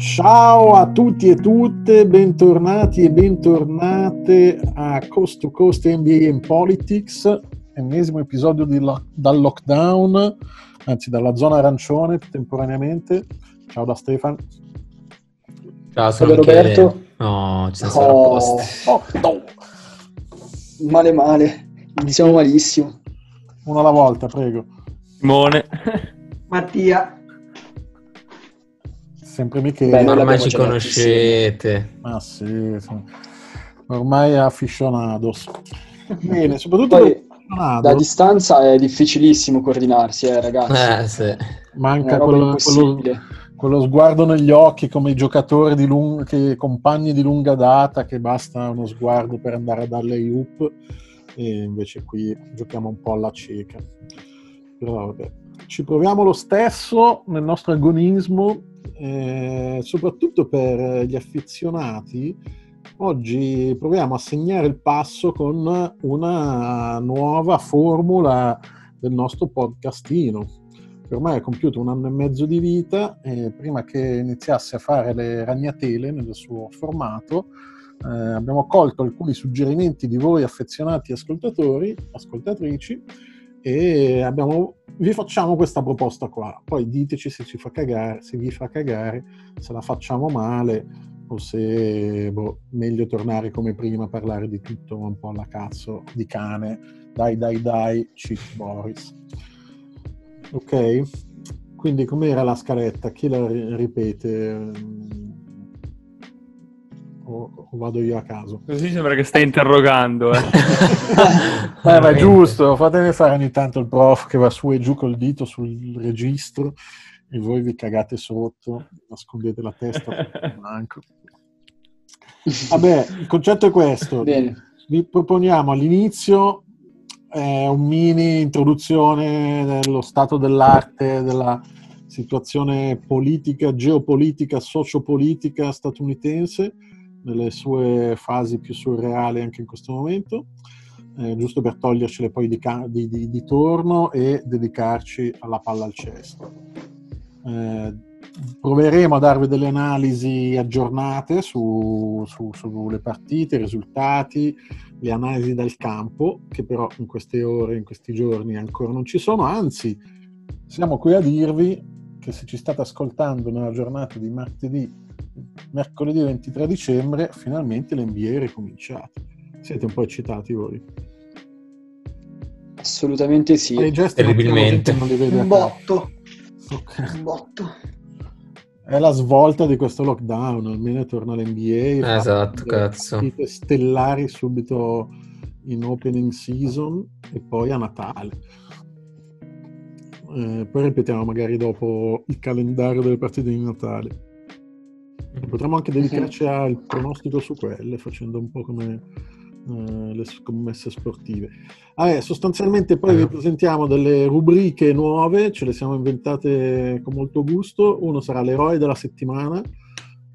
Ciao a tutti e tutte, bentornati e bentornate a Coast to Coast NBA in Politics, ennesimo episodio lo- dal lockdown, anzi dalla zona arancione temporaneamente. Ciao da Stefano. Ciao, sono Roberto. No, ci siamo oh, oh, no. Male male, iniziamo malissimo. Uno alla volta, prego. Simone. Mattia sempre Michele. Beh, ormai ci conoscete. Ma sì, sì. ormai è aficionados. Bene, soprattutto Poi, da distanza è difficilissimo coordinarsi, eh, ragazzi. Eh, sì. Manca quello, quello, quello, sguardo negli occhi come i giocatori di lung- che, compagni di lunga data che basta uno sguardo per andare a darle up e invece qui giochiamo un po' alla cieca. Però vabbè, ci proviamo lo stesso nel nostro agonismo eh, soprattutto per gli affezionati, oggi proviamo a segnare il passo con una nuova formula del nostro podcastino. Ormai ha compiuto un anno e mezzo di vita e prima che iniziasse a fare le ragnatele nel suo formato, eh, abbiamo colto alcuni suggerimenti di voi affezionati ascoltatori, ascoltatrici, e abbiamo, vi facciamo questa proposta qua. Poi diteci se ci fa cagare, se vi fa cagare, se la facciamo male o se boh, meglio tornare come prima a parlare di tutto un po' alla cazzo di cane. Dai, dai, dai, cheat Boris. Ok? Quindi com'era la scaletta? Chi la ripete? O, o, vado io a caso? Così sembra che stai interrogando. Eh. eh, ma è giusto, fatemi fare ogni tanto il prof che va su e giù col dito sul registro e voi vi cagate sotto, nascondete la testa manco. Vabbè, il concetto è questo. Bene. Vi proponiamo all'inizio eh, un mini introduzione dello stato dell'arte, della situazione politica, geopolitica, sociopolitica statunitense nelle sue fasi più surreali anche in questo momento, eh, giusto per togliercele poi di, di, di, di, torno e dedicarci alla palla al cesto. Eh, proveremo a darvi delle analisi aggiornate su, su, sulle partite, i risultati, le analisi dal campo, che però in queste ore, in questi giorni ancora non ci sono, anzi siamo qui a dirvi che se ci state ascoltando nella giornata di martedì mercoledì 23 dicembre finalmente l'NBA è ricominciato. Siete un po' eccitati voi? Assolutamente sì. Gesti Terribilmente. Non li vede un botto. Okay. Un botto. È la svolta di questo lockdown, almeno torna l'NBA. Esatto, cazzo. stellari subito in opening season e poi a Natale. Eh, poi ripetiamo magari dopo il calendario delle partite di Natale. Potremmo anche dedicarci al pronostico su quelle, facendo un po' come uh, le scommesse sportive. Ah, sostanzialmente poi vi presentiamo delle rubriche nuove, ce le siamo inventate con molto gusto. Uno sarà l'eroe della settimana,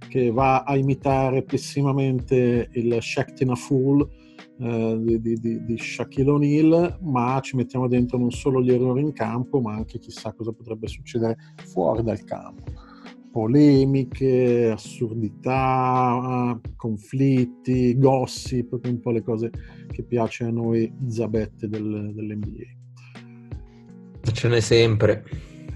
che va a imitare pessimamente il Shaktina Fool eh, di, di, di Shaquille O'Neal, ma ci mettiamo dentro non solo gli errori in campo, ma anche chissà cosa potrebbe succedere fuori dal campo polemiche, assurdità, conflitti, gossip, un po' le cose che piace a noi zabette del, dell'NBA. Ce n'è sempre.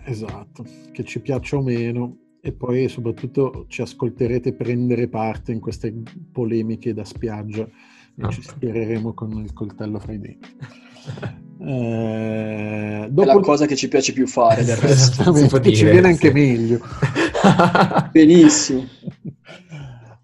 Esatto, che ci piaccia o meno e poi soprattutto ci ascolterete prendere parte in queste polemiche da spiaggia e no. ci schiereremo con il coltello fra i denti. Eh, dopo... È la cosa che ci piace più fare del resto. Esattamente, ci viene anche meglio. Benissimo.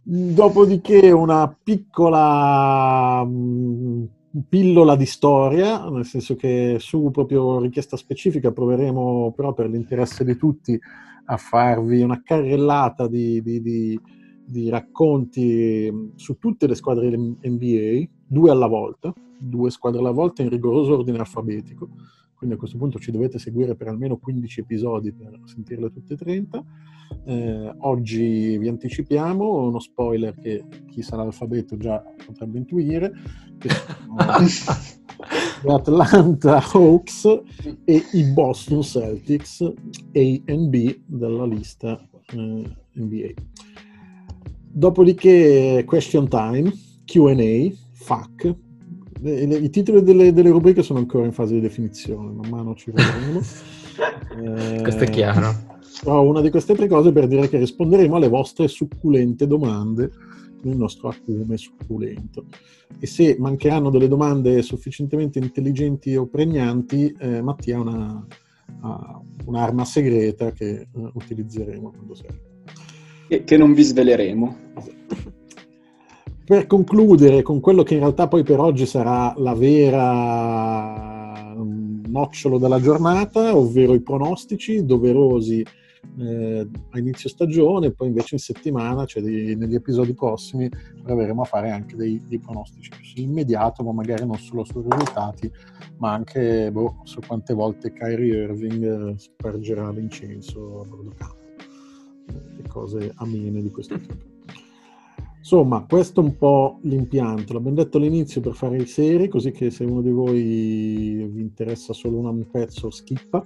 Dopodiché una piccola mh, mm, pillola di storia, nel senso che su proprio richiesta specifica proveremo però per l'interesse di tutti a farvi una carrellata di, di, di, di racconti su tutte le squadre NBA, due alla volta, due squadre alla volta in rigoroso ordine alfabetico, quindi a questo punto ci dovete seguire per almeno 15 episodi per sentirle tutte e 30. Eh, oggi vi anticipiamo uno spoiler che chi sa l'alfabeto già potrebbe intuire, che sono Atlanta Hawks e i Boston Celtics A e B della lista eh, NBA. Dopodiché question time, Q&A, FAQ. Le- le- I titoli delle, delle rubriche sono ancora in fase di definizione, man mano ci vedremo. Eh, Questo è chiaro. Però una di queste tre cose per dire che risponderemo alle vostre succulente domande con il nostro acume succulento. E se mancheranno delle domande sufficientemente intelligenti o pregnanti, eh, Mattia ha una, ha un'arma segreta che eh, utilizzeremo quando serve. Che, che non vi sveleremo. Per concludere con quello che in realtà poi per oggi sarà la vera mm, nocciolo della giornata, ovvero i pronostici doverosi eh, a inizio stagione, poi invece in settimana, cioè dei- negli episodi prossimi, proveremo a fare anche dei, dei pronostici sull'immediato, ma magari non solo sui risultati, ma anche boh, su quante volte Kyrie Irving eh, spargerà l'incenso a bordo campo e cose amene di questo tipo. Insomma, questo è un po' l'impianto. L'abbiamo detto all'inizio per fare i seri, così che se uno di voi vi interessa solo un pezzo, skippa.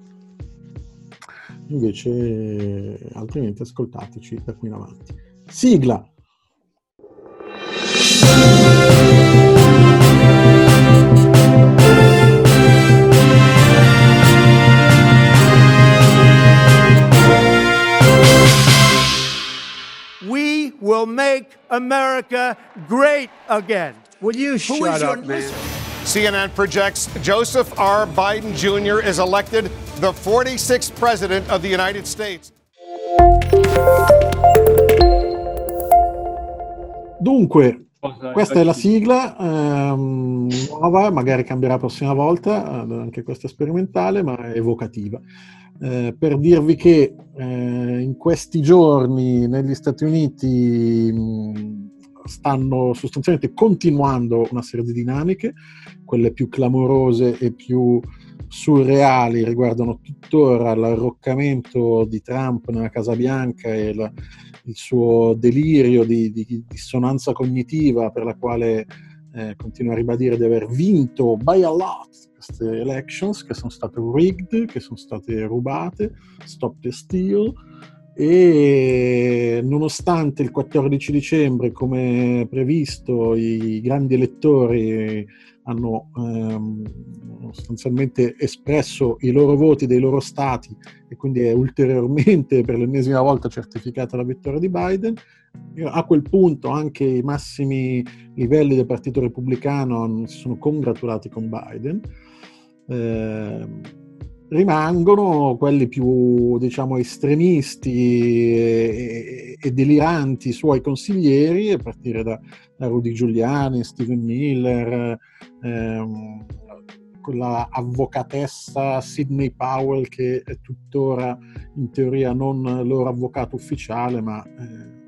Invece, altrimenti, ascoltateci da qui in avanti. Sigla! Will make America great again. Will you Who shut is your- up, man? CNN projects Joseph R. Biden Jr. is elected the 46th President of the United States. Dunque, Questa è la sigla, ehm, nuova, magari cambierà la prossima volta, eh, anche questa è sperimentale, ma evocativa. Eh, per dirvi che eh, in questi giorni negli Stati Uniti mh, stanno sostanzialmente continuando una serie di dinamiche, quelle più clamorose e più surreali riguardano tuttora l'arroccamento di Trump nella Casa Bianca e la- il suo delirio di, di dissonanza cognitiva per la quale eh, continua a ribadire di aver vinto by a lot queste elections che sono state rigged, che sono state rubate, stop the steal e nonostante il 14 dicembre come previsto i grandi elettori hanno ehm, sostanzialmente espresso i loro voti dei loro stati e quindi è ulteriormente per l'ennesima volta certificata la vittoria di Biden. A quel punto anche i massimi livelli del Partito Repubblicano si sono congratulati con Biden. Eh, rimangono quelli più diciamo estremisti e, e deliranti suoi consiglieri a partire da, da Rudy Giuliani, Steven Miller, ehm, quella avvocatessa Sidney Powell che è tuttora in teoria non loro avvocato ufficiale ma eh,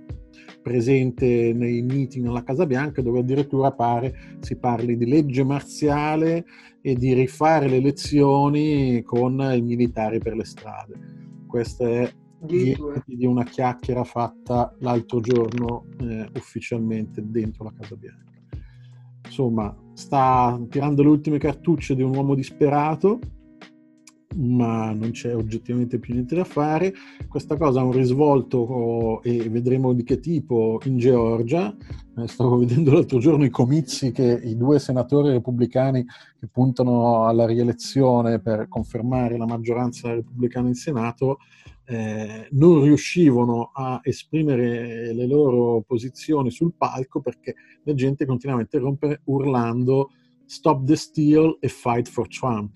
presente nei meeting alla Casa Bianca dove addirittura pare si parli di legge marziale e di rifare le elezioni con i militari per le strade. Questa è di una chiacchiera fatta l'altro giorno eh, ufficialmente dentro la Casa Bianca. Insomma, sta tirando le ultime cartucce di un uomo disperato, ma non c'è oggettivamente più niente da fare. Questa cosa ha un risvolto oh, e vedremo di che tipo in Georgia. Eh, stavo vedendo l'altro giorno i comizi che i due senatori repubblicani che puntano alla rielezione per confermare la maggioranza repubblicana in Senato eh, non riuscivano a esprimere le loro posizioni sul palco perché la gente continuava a interrompere urlando stop the steal e fight for Trump.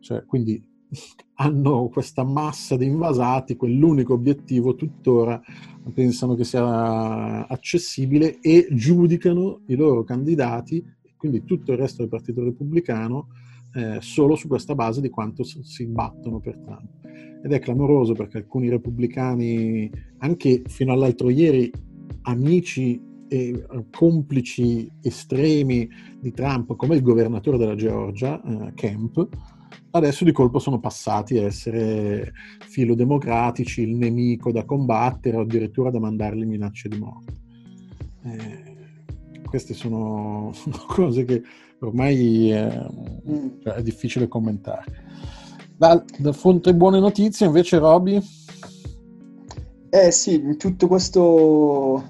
Cioè, quindi hanno questa massa di invasati, quell'unico obiettivo tuttora pensano che sia accessibile e giudicano i loro candidati, quindi tutto il resto del Partito Repubblicano, eh, solo su questa base di quanto si battono per Trump. Ed è clamoroso perché alcuni repubblicani, anche fino all'altro ieri, amici e eh, complici estremi di Trump, come il governatore della Georgia, eh, Kemp, adesso di colpo sono passati a essere filodemocratici, il nemico da combattere o addirittura da mandargli minacce di morte. Eh, queste sono, sono cose che ormai eh, Mm. cioè, è difficile commentare. Dal, dal fronte buone notizie, invece, Roby, Eh sì, in tutta questa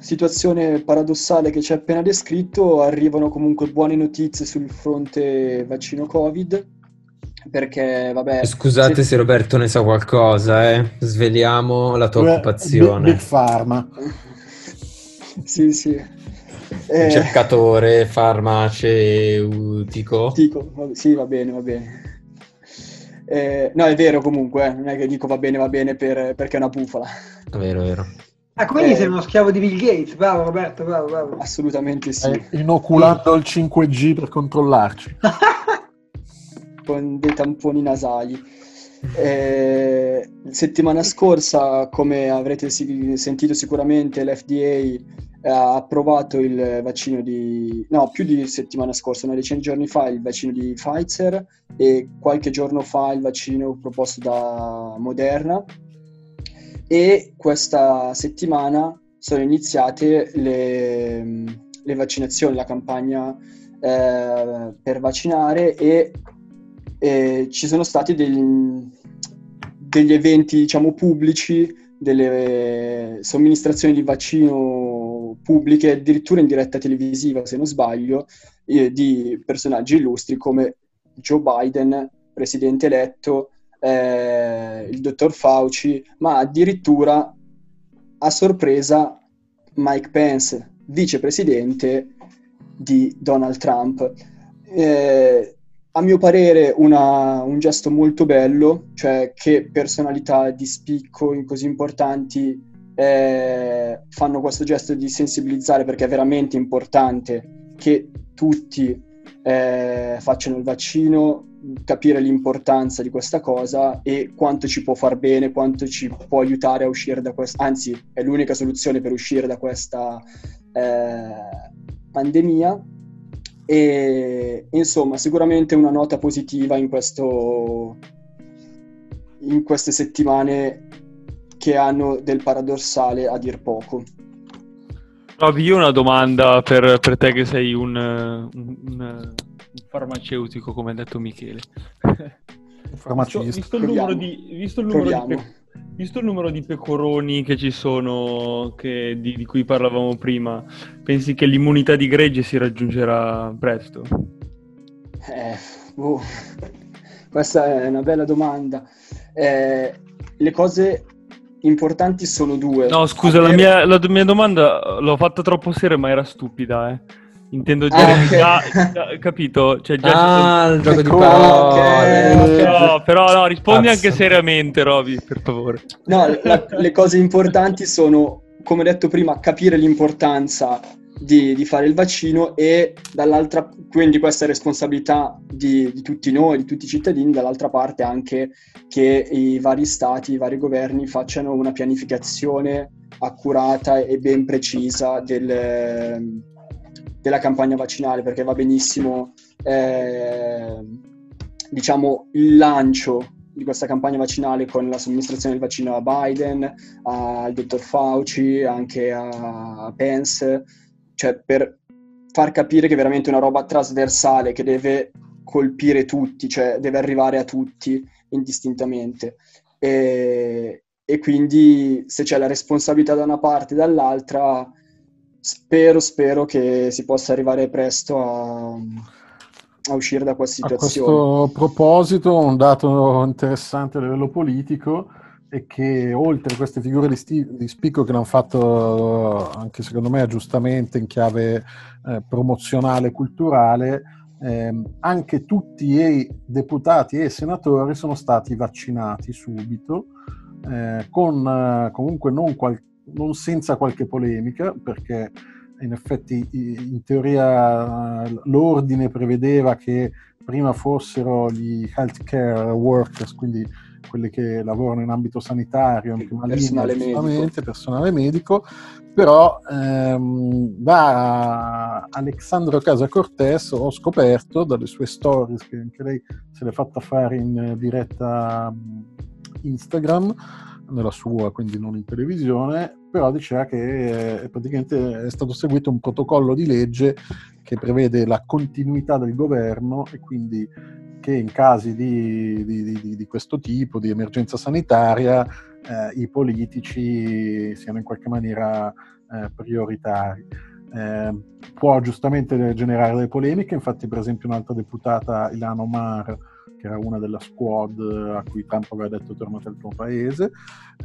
situazione paradossale che ci hai appena descritto, arrivano comunque buone notizie sul fronte vaccino Covid, perché vabbè... Scusate se- se Roberto ne sa qualcosa, eh. Sveliamo la tua Big, occupazione. Big Pharma. Sì, sì. Eh, Ricercatore farmaceutico. dico, va- sì, va bene, va bene. Eh, no, è vero comunque, eh, non è che dico va bene, va bene per- perché è una bufala. Vero, vero. Ah, quindi Eh. sei uno schiavo di Bill Gates. Bravo Roberto, bravo, bravo. Assolutamente sì. Eh, inoculando il 5G per controllarci. con dei tamponi nasali. Eh, settimana scorsa, come avrete si- sentito sicuramente, l'FDA ha approvato il vaccino di... no, più di settimana scorsa, una decina di giorni fa, il vaccino di Pfizer e qualche giorno fa il vaccino proposto da Moderna e questa settimana sono iniziate le, le vaccinazioni, la campagna eh, per vaccinare e eh, ci sono stati degli, degli eventi, diciamo, pubblici, delle somministrazioni di vaccino pubbliche, addirittura in diretta televisiva, se non sbaglio, eh, di personaggi illustri come Joe Biden, presidente eletto, eh, il dottor Fauci, ma addirittura a sorpresa Mike Pence, vicepresidente di Donald Trump. Eh, a mio parere una- un gesto molto bello, cioè che personalità di spicco così importanti eh, fanno questo gesto di sensibilizzare perché è veramente importante che tutti eh, facciano il vaccino, capire l'importanza di questa cosa e quanto ci può far bene, quanto ci può aiutare a uscire da questa, anzi è l'unica soluzione per uscire da questa eh, pandemia. E insomma, sicuramente una nota positiva in questo in queste settimane che hanno del paradossale a dir poco. Roby, io ho una domanda per, per te che sei un, un- un- farmaceutico, come ha detto Michele. Visto, Farmacista. visto il numero Proviamo. di, visto il numero di. Visto il numero di pecoroni che ci sono, che- di, di cui parlavamo prima, pensi che l'immunità di gregge si raggiungerà presto? Eh, boh. Questa è una bella domanda. Eh, le cose importanti sono due. No, scusa, la Avere- mia, la mia domanda l'ho fatta troppo seria, ma era stupida, eh. Intendo dire, Ah, ok. già, già- capito? Cioè, già Ah, il gioco di parole. ok. Però, però no, rispondi Cazzo. anche seriamente, Roby, per favore. No, la- le cose importanti sono, come detto prima, capire l'importanza di, di fare il vaccino e dall'altra, quindi questa è responsabilità di, di tutti noi, di tutti i cittadini, dall'altra parte anche che i vari stati, i vari governi facciano una pianificazione accurata e ben precisa del- della campagna vaccinale, perché va benissimo, eh, diciamo, il lancio di questa campagna vaccinale con la somministrazione del vaccino a Biden, al dottor Fauci, anche a Pence, cioè per far capire che è veramente una roba trasversale che deve colpire tutti, cioè deve arrivare a tutti indistintamente. E, e quindi se c'è la responsabilità da una parte e dall'altra, spero, spero che si possa arrivare presto a, a uscire da questa A situazione. questo proposito, un dato interessante a livello politico è che oltre a queste figure di, sti- di spicco che hanno fatto anche secondo me giustamente in chiave eh, promozionale e culturale, ehm, anche tutti i deputati e senatori sono stati vaccinati subito, eh, con eh, comunque non, qual- non senza qualche polemica, perché in effetti in teoria l'ordine prevedeva che prima fossero gli healthcare workers, quindi quelli che lavorano in ambito sanitario, in prima Personale linea, medico. personale medico, però ehm, da Alexandro Casa Cortés ho scoperto dalle sue stories, che anche lei se l'è fatta fare in diretta Instagram, nella sua, quindi non in televisione, però diceva che eh, praticamente è stato seguito un protocollo di legge che prevede la continuità del governo e quindi che in casi di, di- di- di questo tipo, di emergenza sanitaria, eh, i politici siano in qualche maniera eh, prioritari. Eh, può giustamente generare delle polemiche, infatti per esempio un'altra deputata, Ilana Omar, che era una della squad a cui Trump aveva detto tornate al tuo paese,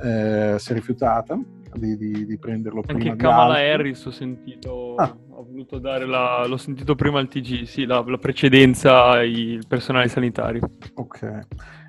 eh, si è rifiutata di, di, di prenderlo prima Anche Kamala. Harris ho sentito, Ah. ho voluto dare la, l'ho sentito prima al TG, sì, la, la precedenza ai personali sanitari. Ok,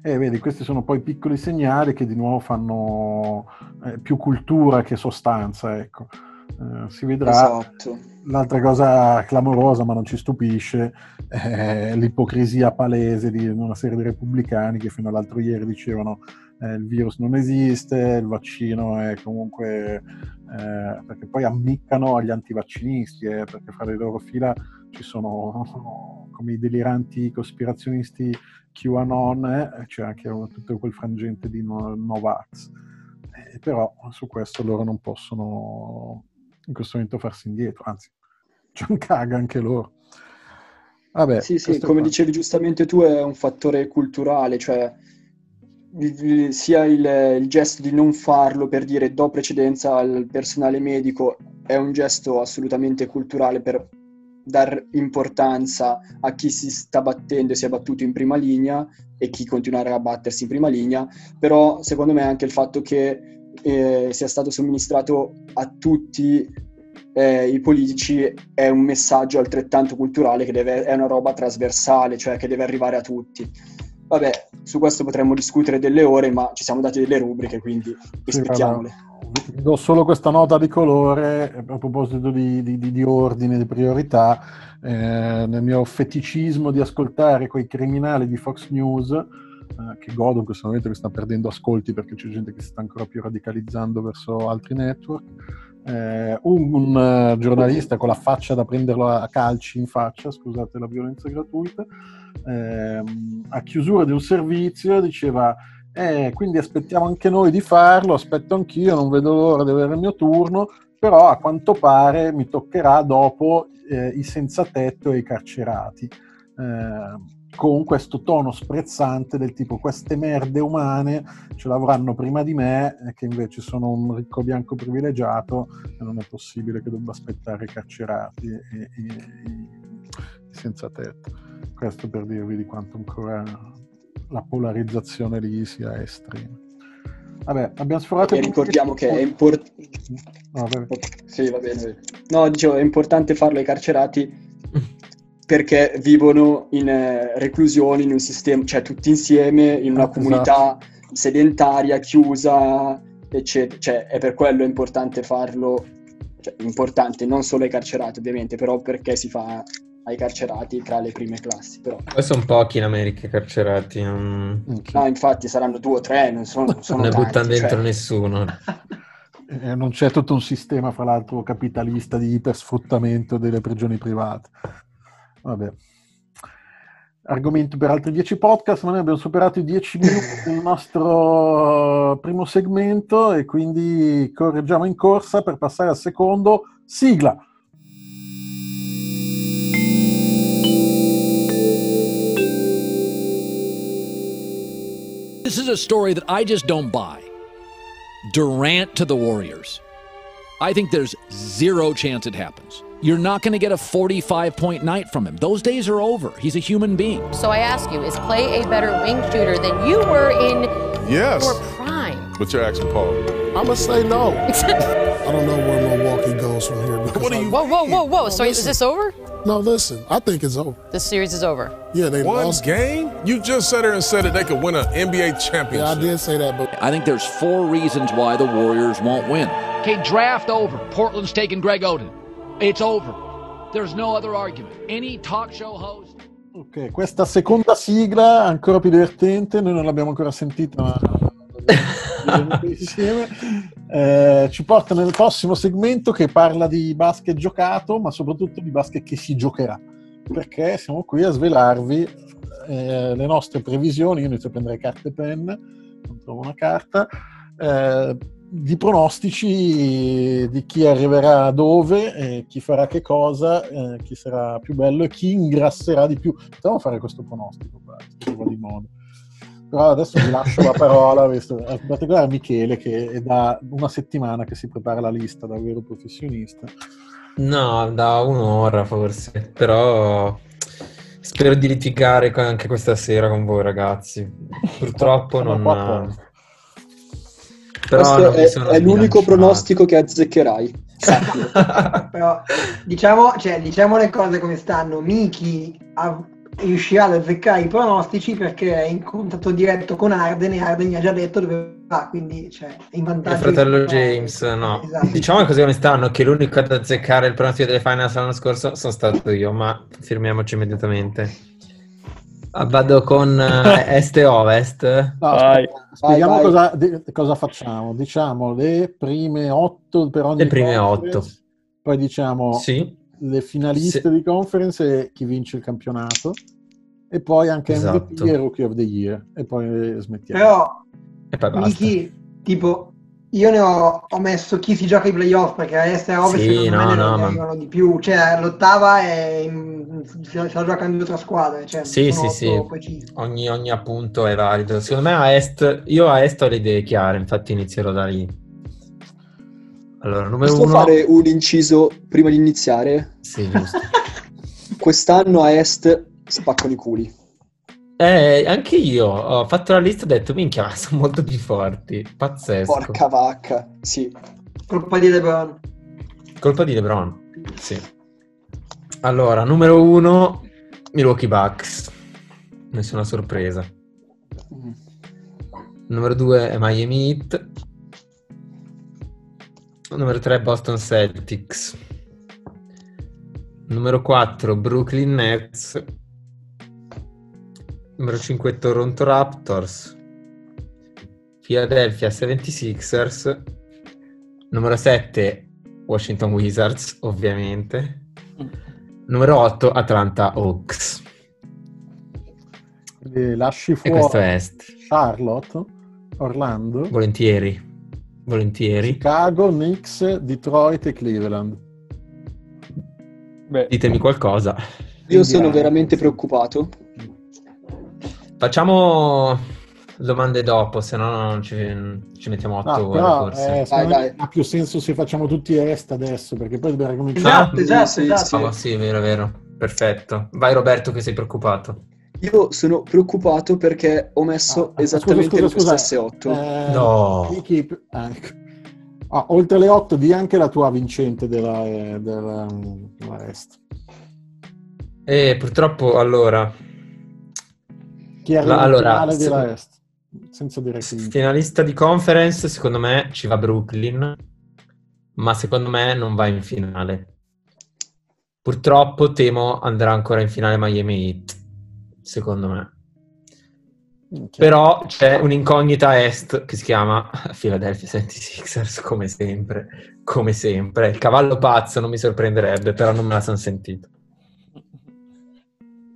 e vedi, questi sono poi piccoli segnali che di nuovo fanno eh, più cultura che sostanza, ecco. Eh, si vedrà. Esatto. L'altra cosa clamorosa, ma non ci stupisce, è l'ipocrisia palese di una serie di repubblicani che fino all'altro ieri dicevano eh, il virus non esiste, il vaccino è comunque... eh, perché poi ammiccano agli antivaccinisti, eh, perché fra le loro fila ci sono come i deliranti cospirazionisti QAnon, eh, c'è anche tutto quel frangente di no- Novax. Eh, però su questo loro non possono in questo momento farsi indietro, anzi, c'è un caga anche loro. Vabbè, Sì, sì, come qua. dicevi giustamente tu, è un fattore culturale, cioè sia il, il gesto di non farlo per dire do precedenza al personale medico è un gesto assolutamente culturale per dar importanza a chi si sta battendo e si è battuto in prima linea e chi continuerà a battersi in prima linea, però secondo me anche il fatto che eh, sia stato somministrato a tutti eh, i politici è un messaggio altrettanto culturale che deve, è una roba trasversale, cioè che deve arrivare a tutti. Vabbè, su questo potremmo discutere delle ore, ma ci siamo dati delle rubriche, quindi rispettiamole. Sì, Do solo questa nota di colore a proposito di, di- di- di ordine, di priorità. eh, nel mio feticismo di ascoltare quei criminali di Fox News, eh, che godo in questo momento che sta perdendo ascolti perché c'è gente che si sta ancora più radicalizzando verso altri network. eh, un, un, eh, giornalista con la faccia da prenderlo a calci in faccia, scusate la violenza gratuita, ehm, a chiusura di un servizio diceva eh, quindi aspettiamo anche noi di farlo, aspetto anch'io, non vedo l'ora di avere il mio turno, però a quanto pare mi toccherà dopo eh, i senza tetto e i carcerati, eh, con questo tono sprezzante del tipo queste merde umane ce l'avranno prima di me, eh, che invece sono un ricco bianco privilegiato e non è possibile che debba aspettare i carcerati e, e- e- senza tetto. Questo per dirvi di quanto ancora la polarizzazione lì sia estrema. Vabbè, abbiamo sforato... E ricordiamo che è importante. No. Sì, va bene. No, dicevo, è importante farlo ai carcerati perché vivono in eh, reclusioni, in un sistema, cioè tutti insieme, in una Esatto. comunità sedentaria, chiusa, eccetera. Cioè, è per quello importante farlo, cioè, importante non solo ai carcerati ovviamente, però perché si fa ai carcerati tra le prime classi. Però. Poi sono pochi in America i carcerati, non, No, infatti saranno due o tre, non sono, non sono non ne buttano dentro cioè. nessuno. Eh, non c'è tutto un sistema, fra l'altro, capitalista di ipersfruttamento delle prigioni private. Vabbè. Argomento per altri 10 podcast, ma noi abbiamo superato i 10 minuti del nostro primo segmento e quindi correggiamo in corsa per passare al secondo. Sigla! This is a story that I just don't buy. Durant to the Warriors. I think there's zero chance it happens. You're not going to get a 45 point night from him. Those days are over. He's a human being. So I ask you, is Clay a better wing shooter than you were in Yes. your prime? But you're asking Paul. I'm gonna say no. I don't know where Milwaukee goes from here. Because What are I- you- Whoa, whoa, whoa, whoa. So is this over? No, listen. I think it's over. This series is over. Yeah, they One lost. game? You just sat there and said that they could win an NBA championship. Yeah, I did say that, but I think there's four reasons why the Warriors won't win. Okay, draft over. Portland's taking Greg Oden. It's over. There's no other argument. Any talk show host. Ok, questa seconda sigla, ancora più divertente, noi non l'abbiamo ancora sentita, ma insieme, eh, ci porta nel prossimo segmento che parla di basket giocato, ma soprattutto di basket che si giocherà, perché siamo qui a svelarvi eh, le nostre previsioni, io inizio a prendere carta e penna, non trovo una carta, eh, di pronostici di chi arriverà dove, eh, chi farà che cosa, eh, chi sarà più bello e chi ingrasserà di più. Possiamo fare questo pronostico se va di moda. Però adesso vi lascio la parola, visto, in particolare a Michele, che è da una settimana che si prepara la lista da vero professionista. No, da un'ora forse, però spero di litigare anche questa sera con voi ragazzi. Purtroppo non... qua. Però Questo è, è l'unico pronostico che azzeccherai. Sappilo. Però diciamo, cioè, diciamo le cose come stanno. Miki ha- riuscirà ad azzeccare i pronostici perché è in contatto diretto con Arden e Arden gli ha già detto dove va, quindi cioè, è in vantaggio. Mio fratello James, no. Esatto. Diciamo le cose come stanno, che l'unico ad azzeccare il pronostico delle finals l'anno scorso sono stato io, ma firmiamoci immediatamente. Ah, Vado con eh, est e ovest. No, Vai. spieghiamo Vai, cosa, di- cosa facciamo. Diciamo le prime otto per ogni Le prime otto. Poi diciamo Sì, le finaliste Sì. di conference e chi vince il campionato. E poi anche MVP Esatto. e Rookie of the Year. E poi smettiamo. Però, e poi basta. Miki, tipo, io ne ho, ho messo chi si gioca i playoff perché a est e a ovest Sì, secondo no, me ne no, ma- di più. Cioè, l'ottava è in, se la se la giocano due o tre squadre. Cioè, Sì, sì, sì. Ogni, ogni appunto è valido. Secondo me a est, io a est ho le idee chiare, infatti inizierò da lì. Allora, numero Posso uno... fare un inciso prima di iniziare? Sì, giusto. Quest'anno a Est spaccano i culi. Eh, anche io ho fatto la lista e ho detto, minchia, ma sono molto più forti. Pazzesco. Porca vacca. Sì. Colpa di LeBron. Colpa di LeBron. Sì. Allora, numero uno, Milwaukee Bucks. Nessuna sorpresa. Numero due è Miami Heat. Numero 3 Boston Celtics. Numero 4 Brooklyn Nets. Numero 5 Toronto Raptors. Philadelphia 76ers. Numero 7 Washington Wizards, ovviamente. Numero 8 Atlanta Hawks. E lasci E fuori questo è Est. Charlotte, Orlando, Volentieri. Volentieri. Chicago, Knicks, Detroit e Cleveland. Beh, Ditemi qualcosa. Io sono veramente preoccupato. Facciamo domande dopo, se no non ci, ci mettiamo 8 No, ore però forse. eh, me dai. ha più senso se facciamo tutti est adesso, perché poi dobbiamo ricominciare. Esatto, esatto, sì, esatto. Ah, sì, è vero, è vero. Perfetto. Vai Roberto che sei preoccupato. Io sono preoccupato perché ho messo Ah, esattamente scusa, le scusa, scusa. stesse 8. Eh, No. Vicky, ah, ecco. Ah, oltre le 8 di anche la tua vincente della, eh, della, della est. E purtroppo, allora, Chi arriva La- allora, della est? Senza dire vince. finalista di conference, secondo me ci va Brooklyn, ma secondo me non va in finale. Purtroppo temo andrà ancora in finale Miami Heat, secondo me. Minchia. Però c'è un'incognita est che si chiama Philadelphia 76ers, come sempre, come sempre. Il cavallo pazzo non mi sorprenderebbe, però non me la sono sentito.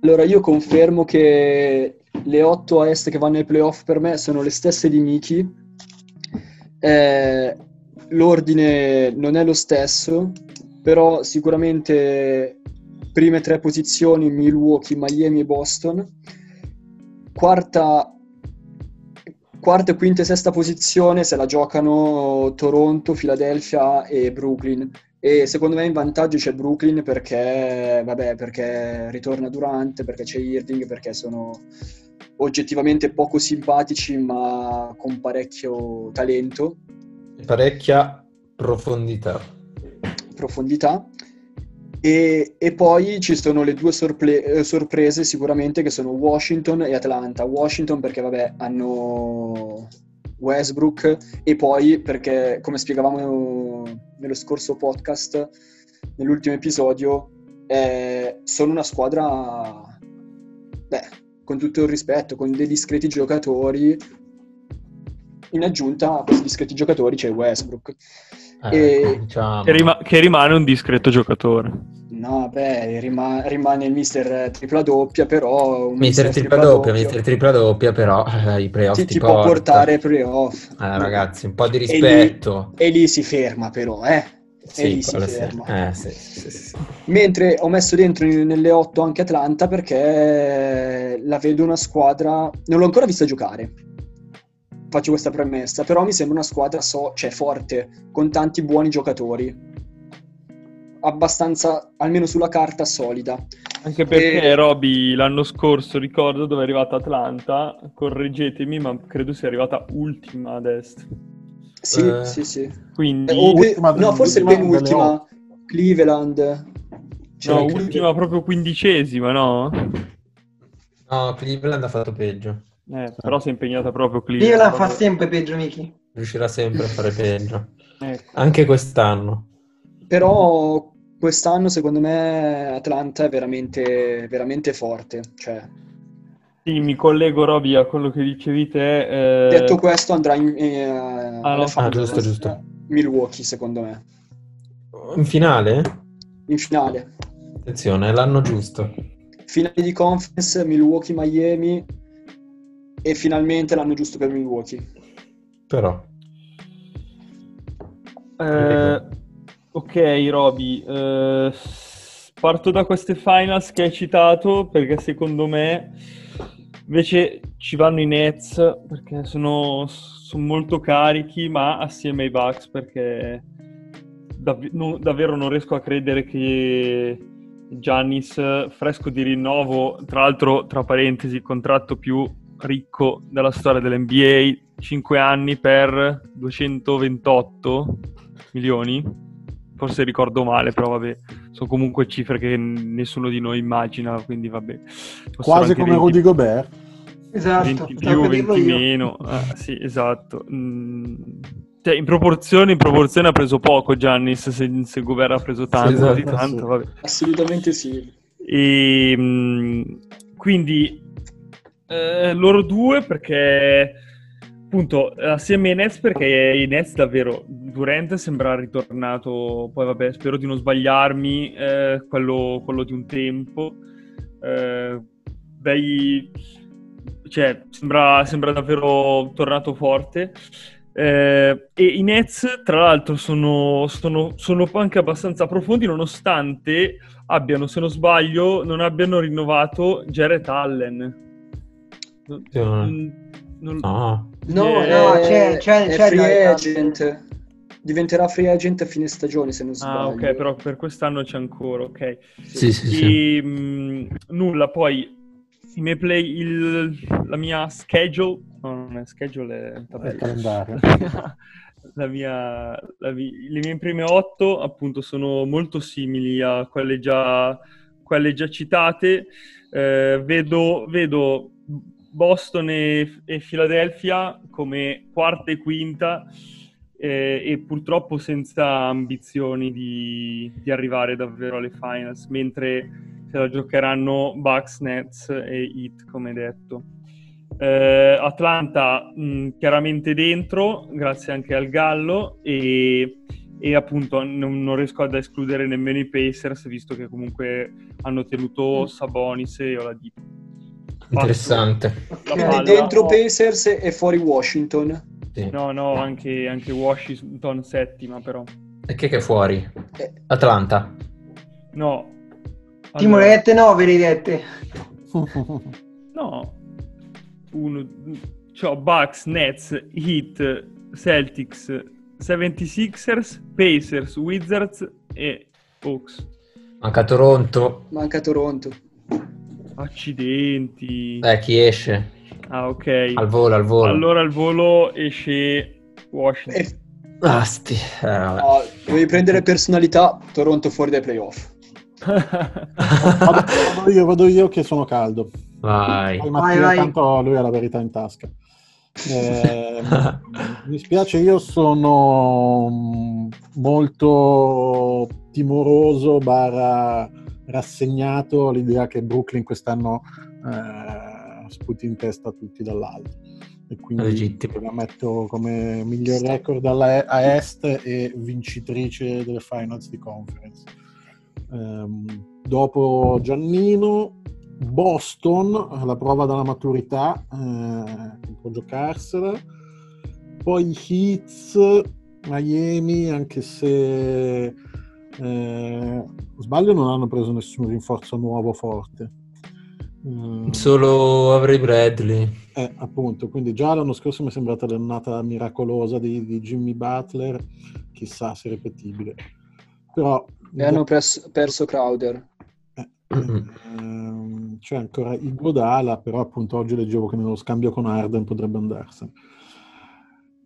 Allora io confermo che le 8 a est che vanno ai playoff per me sono le stesse di Miki. Eh, l'ordine non è lo stesso, però sicuramente prime tre posizioni Milwaukee, Miami e Boston. Quarta, quarta, quinta e sesta posizione se la giocano Toronto, Philadelphia e Brooklyn. E secondo me in vantaggio c'è Brooklyn perché, vabbè, perché ritorna Durante, perché c'è Irving, perché sono oggettivamente poco simpatici ma con parecchio talento, Parecchia profondità. profondità. E, e poi ci sono le due sorple- sorprese sicuramente che sono Washington e Atlanta. Washington perché vabbè hanno Westbrook e poi perché come spiegavamo nello scorso podcast, nell'ultimo episodio, eh, sono una squadra, beh, con tutto il rispetto, con dei discreti giocatori. In aggiunta a questi discreti giocatori c'è Westbrook. Eh, E- diciamo. che, rima- che rimane un discreto giocatore. No, beh, rima- rimane il mister tripla doppia, però un Mister tripla doppia, mister tripla doppia, però eh, i playoff ti, ti, ti può porta. portare ai playoff. Eh, ragazzi, un po' di E lì- rispetto. E lì si ferma però, eh. Sì, lì si ferma. Eh, sì, sì. Mentre ho messo dentro nelle 8 anche Atlanta perché la vedo una squadra. Non l'ho ancora vista giocare. Faccio questa premessa, però mi sembra una squadra so- cioè, forte, con tanti buoni giocatori. Abbastanza, almeno sulla carta, solida. Anche perché E- Roby l'anno scorso, ricordo, dove è arrivata Atlanta, correggetemi, ma credo sia arrivata ultima ad est. Sì, Eh, sì, sì. Quindi, Eh, ultima- no, forse penultima. Cleveland. Cioè, no, Cleveland- ultima proprio quindicesima, no? No, Cleveland ha fatto peggio. Eh, però si è impegnata proprio Io Cleveland. la fa sempre peggio, Miki. Riuscirà sempre a fare peggio. Ecco. Anche quest'anno. Però quest'anno, secondo me, Atlanta è veramente, veramente forte. Cioè, Sì, mi collego Roby a quello che dicevi te. eh, detto questo, andrà in, eh, Ah, finale. giusto, giusto. Milwaukee, secondo me. In finale? In finale. Attenzione, è l'anno giusto. Finale di conference, Milwaukee-Miami. E finalmente l'anno giusto per Milwaukee. Però. Eh, ok, Roby, eh, parto da queste finals che hai citato perché secondo me invece ci vanno i Nets perché sono, sono molto carichi, ma assieme ai Bucks perché dav- non- davvero non riesco a credere che Giannis, fresco di rinnovo, tra l'altro, tra parentesi, contratto più ricco della storia dell'NBA, 5 anni per 228 milioni. Forse ricordo male, però vabbè, sono comunque cifre che nessuno di noi immagina, quindi vabbè. Quasi come 20 Rudy Gobert. Esatto. 20 stavo più, per dirlo 20 io. meno. Ah, sì, esatto. Mm, cioè, in proporzione, in proporzione ha preso poco Giannis, se, se Gobert ha preso tanto, esatto, di tanto, sì. vabbè. Assolutamente sì. E mm, quindi eh, loro due perché appunto assieme ai Nets perché i Nets davvero Durant sembra ritornato poi vabbè spero di non sbagliarmi eh, quello, quello di un tempo eh, bei cioè sembra, sembra davvero tornato forte eh, e i Nets, tra l'altro, sono, sono, sono anche abbastanza profondi, nonostante abbiano, se non sbaglio, non abbiano rinnovato Jared Allen. Non- Attenzione. Non- No. No, Eh, no, è, c'è- c'è- è c'è free agent. Diventerà free agent a fine stagione, se non sbaglio. Ah, ok, però per quest'anno c'è ancora, ok. Sì, sì, sì. E, mh, nulla, poi i miei play, il- la mia schedule, no, non è schedule, è È il tabella. calendario. la mia, la le mie prime otto appunto sono molto simili a quelle già, quelle già citate. Eh, vedo, vedo Boston e, e Philadelphia come quarta e quinta eh, e purtroppo senza ambizioni di, di arrivare davvero alle finals, mentre se la giocheranno Bucks, Nets e Heat, come detto. Eh, Atlanta mh, chiaramente dentro, grazie anche al Gallo, e, e appunto non, non riesco ad escludere nemmeno i Pacers, visto che comunque hanno tenuto Sabonis e Oladipo. Interessante. Palla- Dentro Pacers e fuori Washington. Sì. No, no, anche, anche Washington settima, però. E che che è fuori? Eh, Atlanta. No. Allora- le dette 9 le hai dette. No. Uno, c'ho Bucks, Nets, Heat, Celtics, 76ers, Pacers, Wizards e Hawks. Manca Toronto. manca Toronto. Accidenti. Eh, chi esce? Ah, ok. Al volo, al volo. Allora al volo esce Washington. E, Asti. Eh, no, devi prendere personalità. Toronto fuori dai playoff. vado, vado io, vado io che sono caldo. Vai. Poi Vai, Mattia, vai. tanto lui ha la verità in tasca. Eh, mi dispiace, io sono mm, molto timoroso, barra rassegnato all'idea che Brooklyn quest'anno eh, sputi in testa tutti dall'alto. E quindi Legittimo. la metto come miglior record alla, a est e vincitrice delle finals di conference. Ehm, dopo Giannino, Boston, la prova della maturità, eh, può giocarsela. Poi Heats, Miami, anche se eh, sbaglio, non hanno preso nessun rinforzo nuovo forte. Mm. Solo Avery Bradley. Eh, appunto, quindi già l'anno scorso mi è sembrata l'annata miracolosa di, di Jimmy Butler, chissà se è ripetibile. Però, e hanno pres- perso Crowder. Eh, ehm, c'è ancora Iguodala, però appunto oggi leggevo che nello scambio con Arden potrebbe andarsene.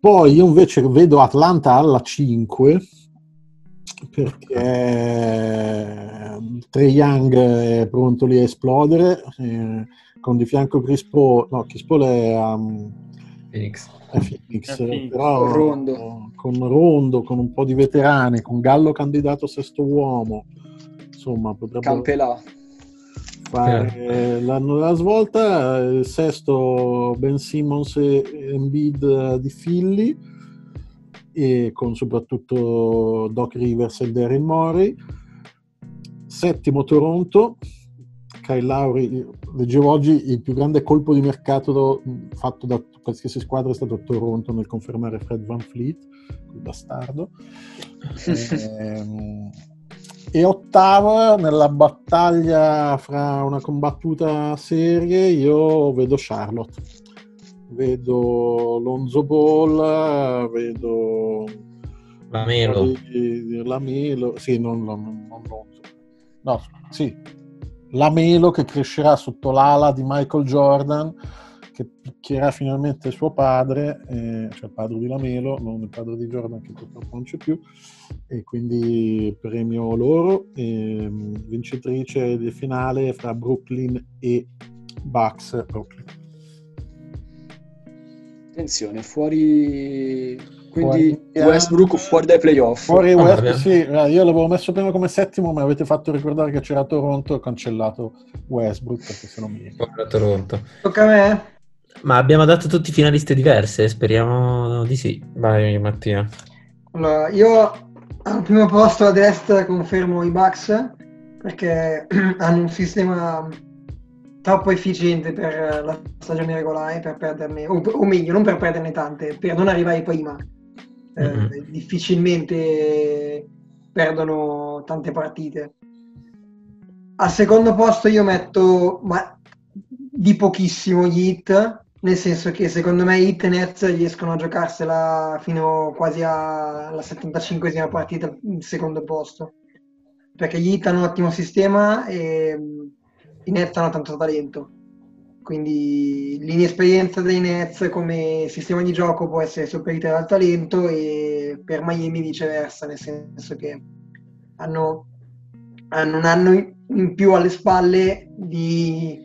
Poi io invece vedo Atlanta alla 5 perché Trey Young è pronto lì a esplodere eh, con di fianco Chris Paul no Chris Paul è um, Phoenix, è Phoenix, è Phoenix. però con Rondo. con Rondo con un po' di veterani con Gallo candidato sesto uomo insomma potrebbe Campelà fare eh. l'anno della svolta il sesto Ben Simmons e Embiid di Philly e con soprattutto Doc Rivers e Daryl Morey. Settimo Toronto, Kyle Lowry, leggevo oggi il più grande colpo di mercato fatto da qualsiasi squadra è stato Toronto nel confermare Fred Van Fleet, quel bastardo. e, e ottava nella battaglia fra una combattuta serie io vedo Charlotte vedo Lonzo Ball, vedo la Melo. La Melo, sì, non, non, non Lonzo. No, sì, la Melo che crescerà sotto l'ala di Michael Jordan, che picchierà finalmente suo padre, eh, cioè il padre di Lamelo, non il padre di Jordan che purtroppo non c'è più, e quindi premio loro, e, vincitrice di finale fra Brooklyn e Bucks Brooklyn. Attenzione, fuori... Quindi fuori, Westbrook fuori dai playoff. Fuori oh, West, sì, io l'avevo messo prima come settimo, ma avete fatto ricordare che c'era Toronto e ho cancellato Westbrook perché se non mi... Fuori Toronto. Tocca a me? Ma abbiamo dato tutti finaliste diverse, speriamo di sì. Vai Mattia. Allora, io al primo posto a destra confermo i Bucks perché hanno un sistema troppo efficiente per la stagione regolare, per perderne, o, o meglio, non per perderne tante, per non arrivare prima. Eh, mm-hmm. difficilmente perdono tante partite. Al secondo posto io metto ma, di pochissimo gli hit, nel senso che secondo me hit e Nets riescono a giocarsela fino quasi alla 75esima partita il secondo posto. Perché gli hit hanno un ottimo sistema e i Nets hanno tanto talento, quindi l'inesperienza dei Nets come sistema di gioco può essere sopperita dal talento e per Miami viceversa, nel senso che hanno, hanno un anno in più alle spalle di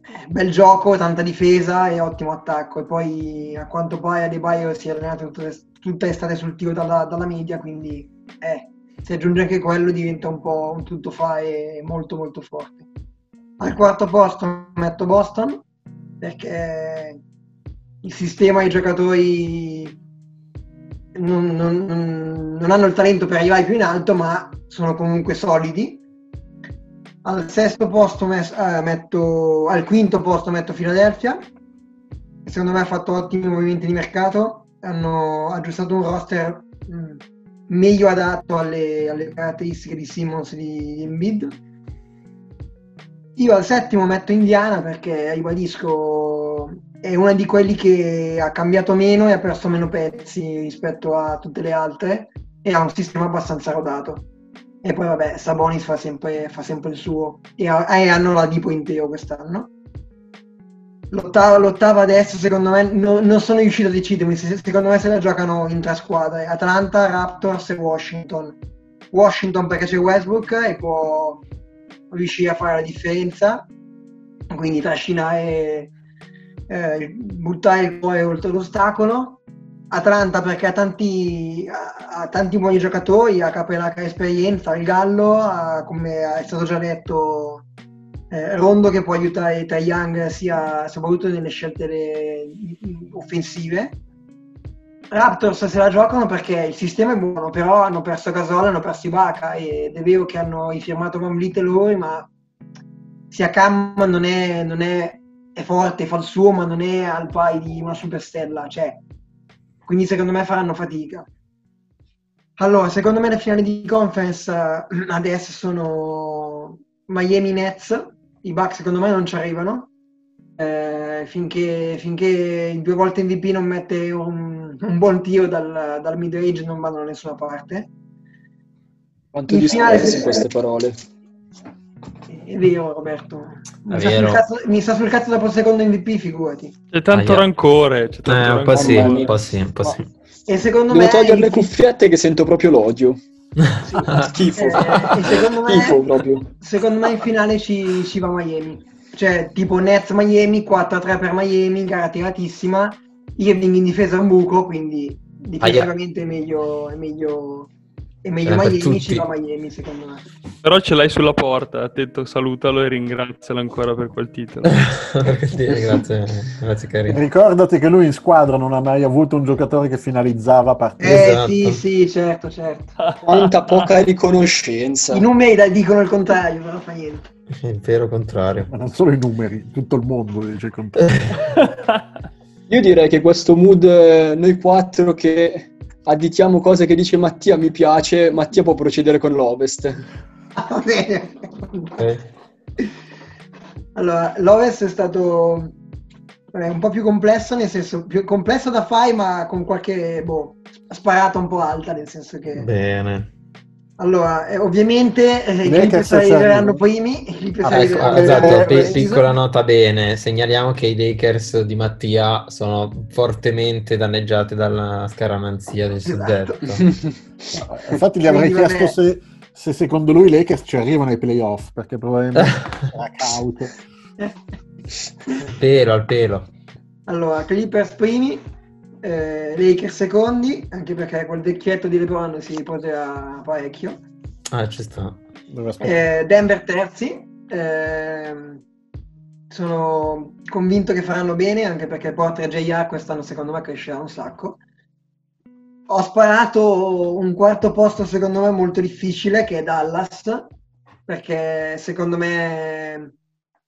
eh, bel gioco, tanta difesa e ottimo attacco e poi a quanto pare Adebayo si è allenato tutta, estate sul tiro dalla, dalla media, quindi eh, se aggiunge anche quello diventa un po' un tutto fare molto molto forte. Al quarto posto metto Boston perché il sistema e i giocatori non, non, non, hanno il talento per arrivare più in alto, ma sono comunque solidi. Al sesto posto eh, metto, al quinto posto metto Philadelphia. Secondo me ha fatto ottimi movimenti di mercato. Hanno aggiustato un roster mm, meglio adatto alle, alle, caratteristiche di Simmons e di Embiid io al settimo metto Indiana perché, ribadisco, è una di quelli che ha cambiato meno e ha perso meno pezzi rispetto a tutte le altre e ha un sistema abbastanza rodato. E poi vabbè, Sabonis fa sempre, fa sempre il suo e, e, hanno la Dipo intero quest'anno. L'ottava, l'ottava adesso secondo me no, non sono riuscito a decidermi, secondo me se la giocano in tre squadre, Atlanta, Raptors e Washington. Washington perché c'è Westbrook e può riuscire a fare la differenza, quindi trascinare, eh, buttare il cuore oltre l'ostacolo. Atlanta perché ha tanti, ha tanti buoni giocatori, ha ha esperienza, il Gallo, ha, come è stato già detto, eh, Rondo che può aiutare Trae Young sia soprattutto nelle scelte le, offensive. Raptors se la giocano perché il sistema è buono, però hanno perso Gasol, hanno perso Ibaka ed è vero che hanno firmato Van Vliet e loro, ma sia Cam non è, non è, è forte, fa il suo, ma non è al pari di una superstella, cioè, quindi secondo me faranno fatica. Allora, secondo me le finali di conference eh, adesso sono Miami Nets. I Bucks secondo me non ci arrivano. Eh, finché, finché due volte MVP non mette un, un buon tiro dal, dal mid range non vanno da nessuna parte. Quanto In di finale- in queste parole. È vero, Roberto. Mi, sta sul cazzo, mi sta sul cazzo dopo il secondo MVP, figurati. C'è tanto Aia. rancore. C'è tanto Eh, un po' rancore. sì, un po' sì, un po' sì. E secondo Devo me togliere le cuffiette che sento proprio l'odio. Schifo. Eh, secondo me- Schifo proprio. Secondo me in finale ci, ci va Miami. Cioè, tipo Nets Miami, 4-3 per Miami, gara tiratissima. Irving in difesa è un buco, quindi difensivamente è meglio, è meglio, è meglio Eh, Miami, ci va Miami secondo me. Però ce l'hai sulla porta. Attento, salutalo e ringrazialo ancora per quel titolo. Grazie, grazie carino. Ricordati che lui in squadra non ha mai avuto un giocatore che finalizzava partite. Eh Esatto. sì, sì, certo, certo. Quanta poca riconoscenza. I numeri dicono il contrario, però fa niente. Il vero contrario. Ma non solo i numeri, tutto il mondo dice il contrario. Io direi che questo mood, eh, noi quattro che additiamo cose che dice Mattia mi piace, Mattia può procedere con l'Ovest. Va bene. Eh, Allora, l'Ovest è stato vabbè, un po' più complesso, nel senso, più complesso da fare, ma con qualche boh, sparata un po' alta, nel senso che... Bene. Allora, eh, ovviamente eh, i arriveranno Sunday. primi, Ah, ecco, arriveranno- esatto, eh, piccola nota bene, segnaliamo che i Lakers di Mattia sono fortemente danneggiati dalla scaramanzia del Esatto. suddetto. Infatti gli avrei Quindi, chiesto se, se secondo lui i Lakers ci arrivano ai playoff, perché probabilmente sarà cauto. pelo al pelo. Allora, Clippers primi, eh, Lakers secondi, anche perché quel vecchietto di LeBron si poteva parecchio. Ah, ci sta. Eh, Denver terzi, ehm, sono convinto che faranno bene anche perché Porter e JR quest'anno secondo me crescerà un sacco. Ho sparato un quarto posto secondo me molto difficile che è Dallas perché secondo me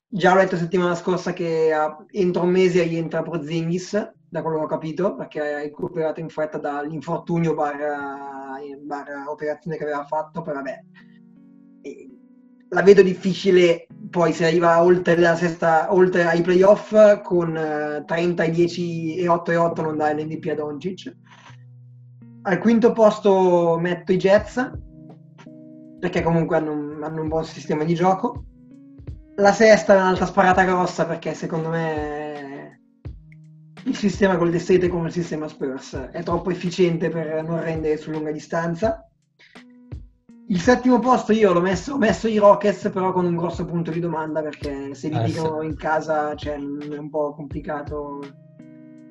già ho letto settimana scorsa che entro un mese rientra Porzingis da quello che ho capito perché ha recuperato in fretta dall'infortunio barra, barra operazione che aveva fatto poi vabbè la vedo difficile poi se arriva oltre sesta, oltre ai playoff con eh, 30 e 10 e 8 e 8 non dare l'MVP a Doncic. Al quinto posto metto i Jets perché comunque hanno, un- hanno un buon sistema di gioco. La sesta è un'altra sparata grossa perché secondo me il sistema Golden State è come il sistema Spurs è troppo efficiente per non rendere su lunga distanza. Il settimo posto io l'ho messo, ho messo i Rockets, però con un grosso punto di domanda perché se li Eh, dicono in casa cioè, è un po' complicato.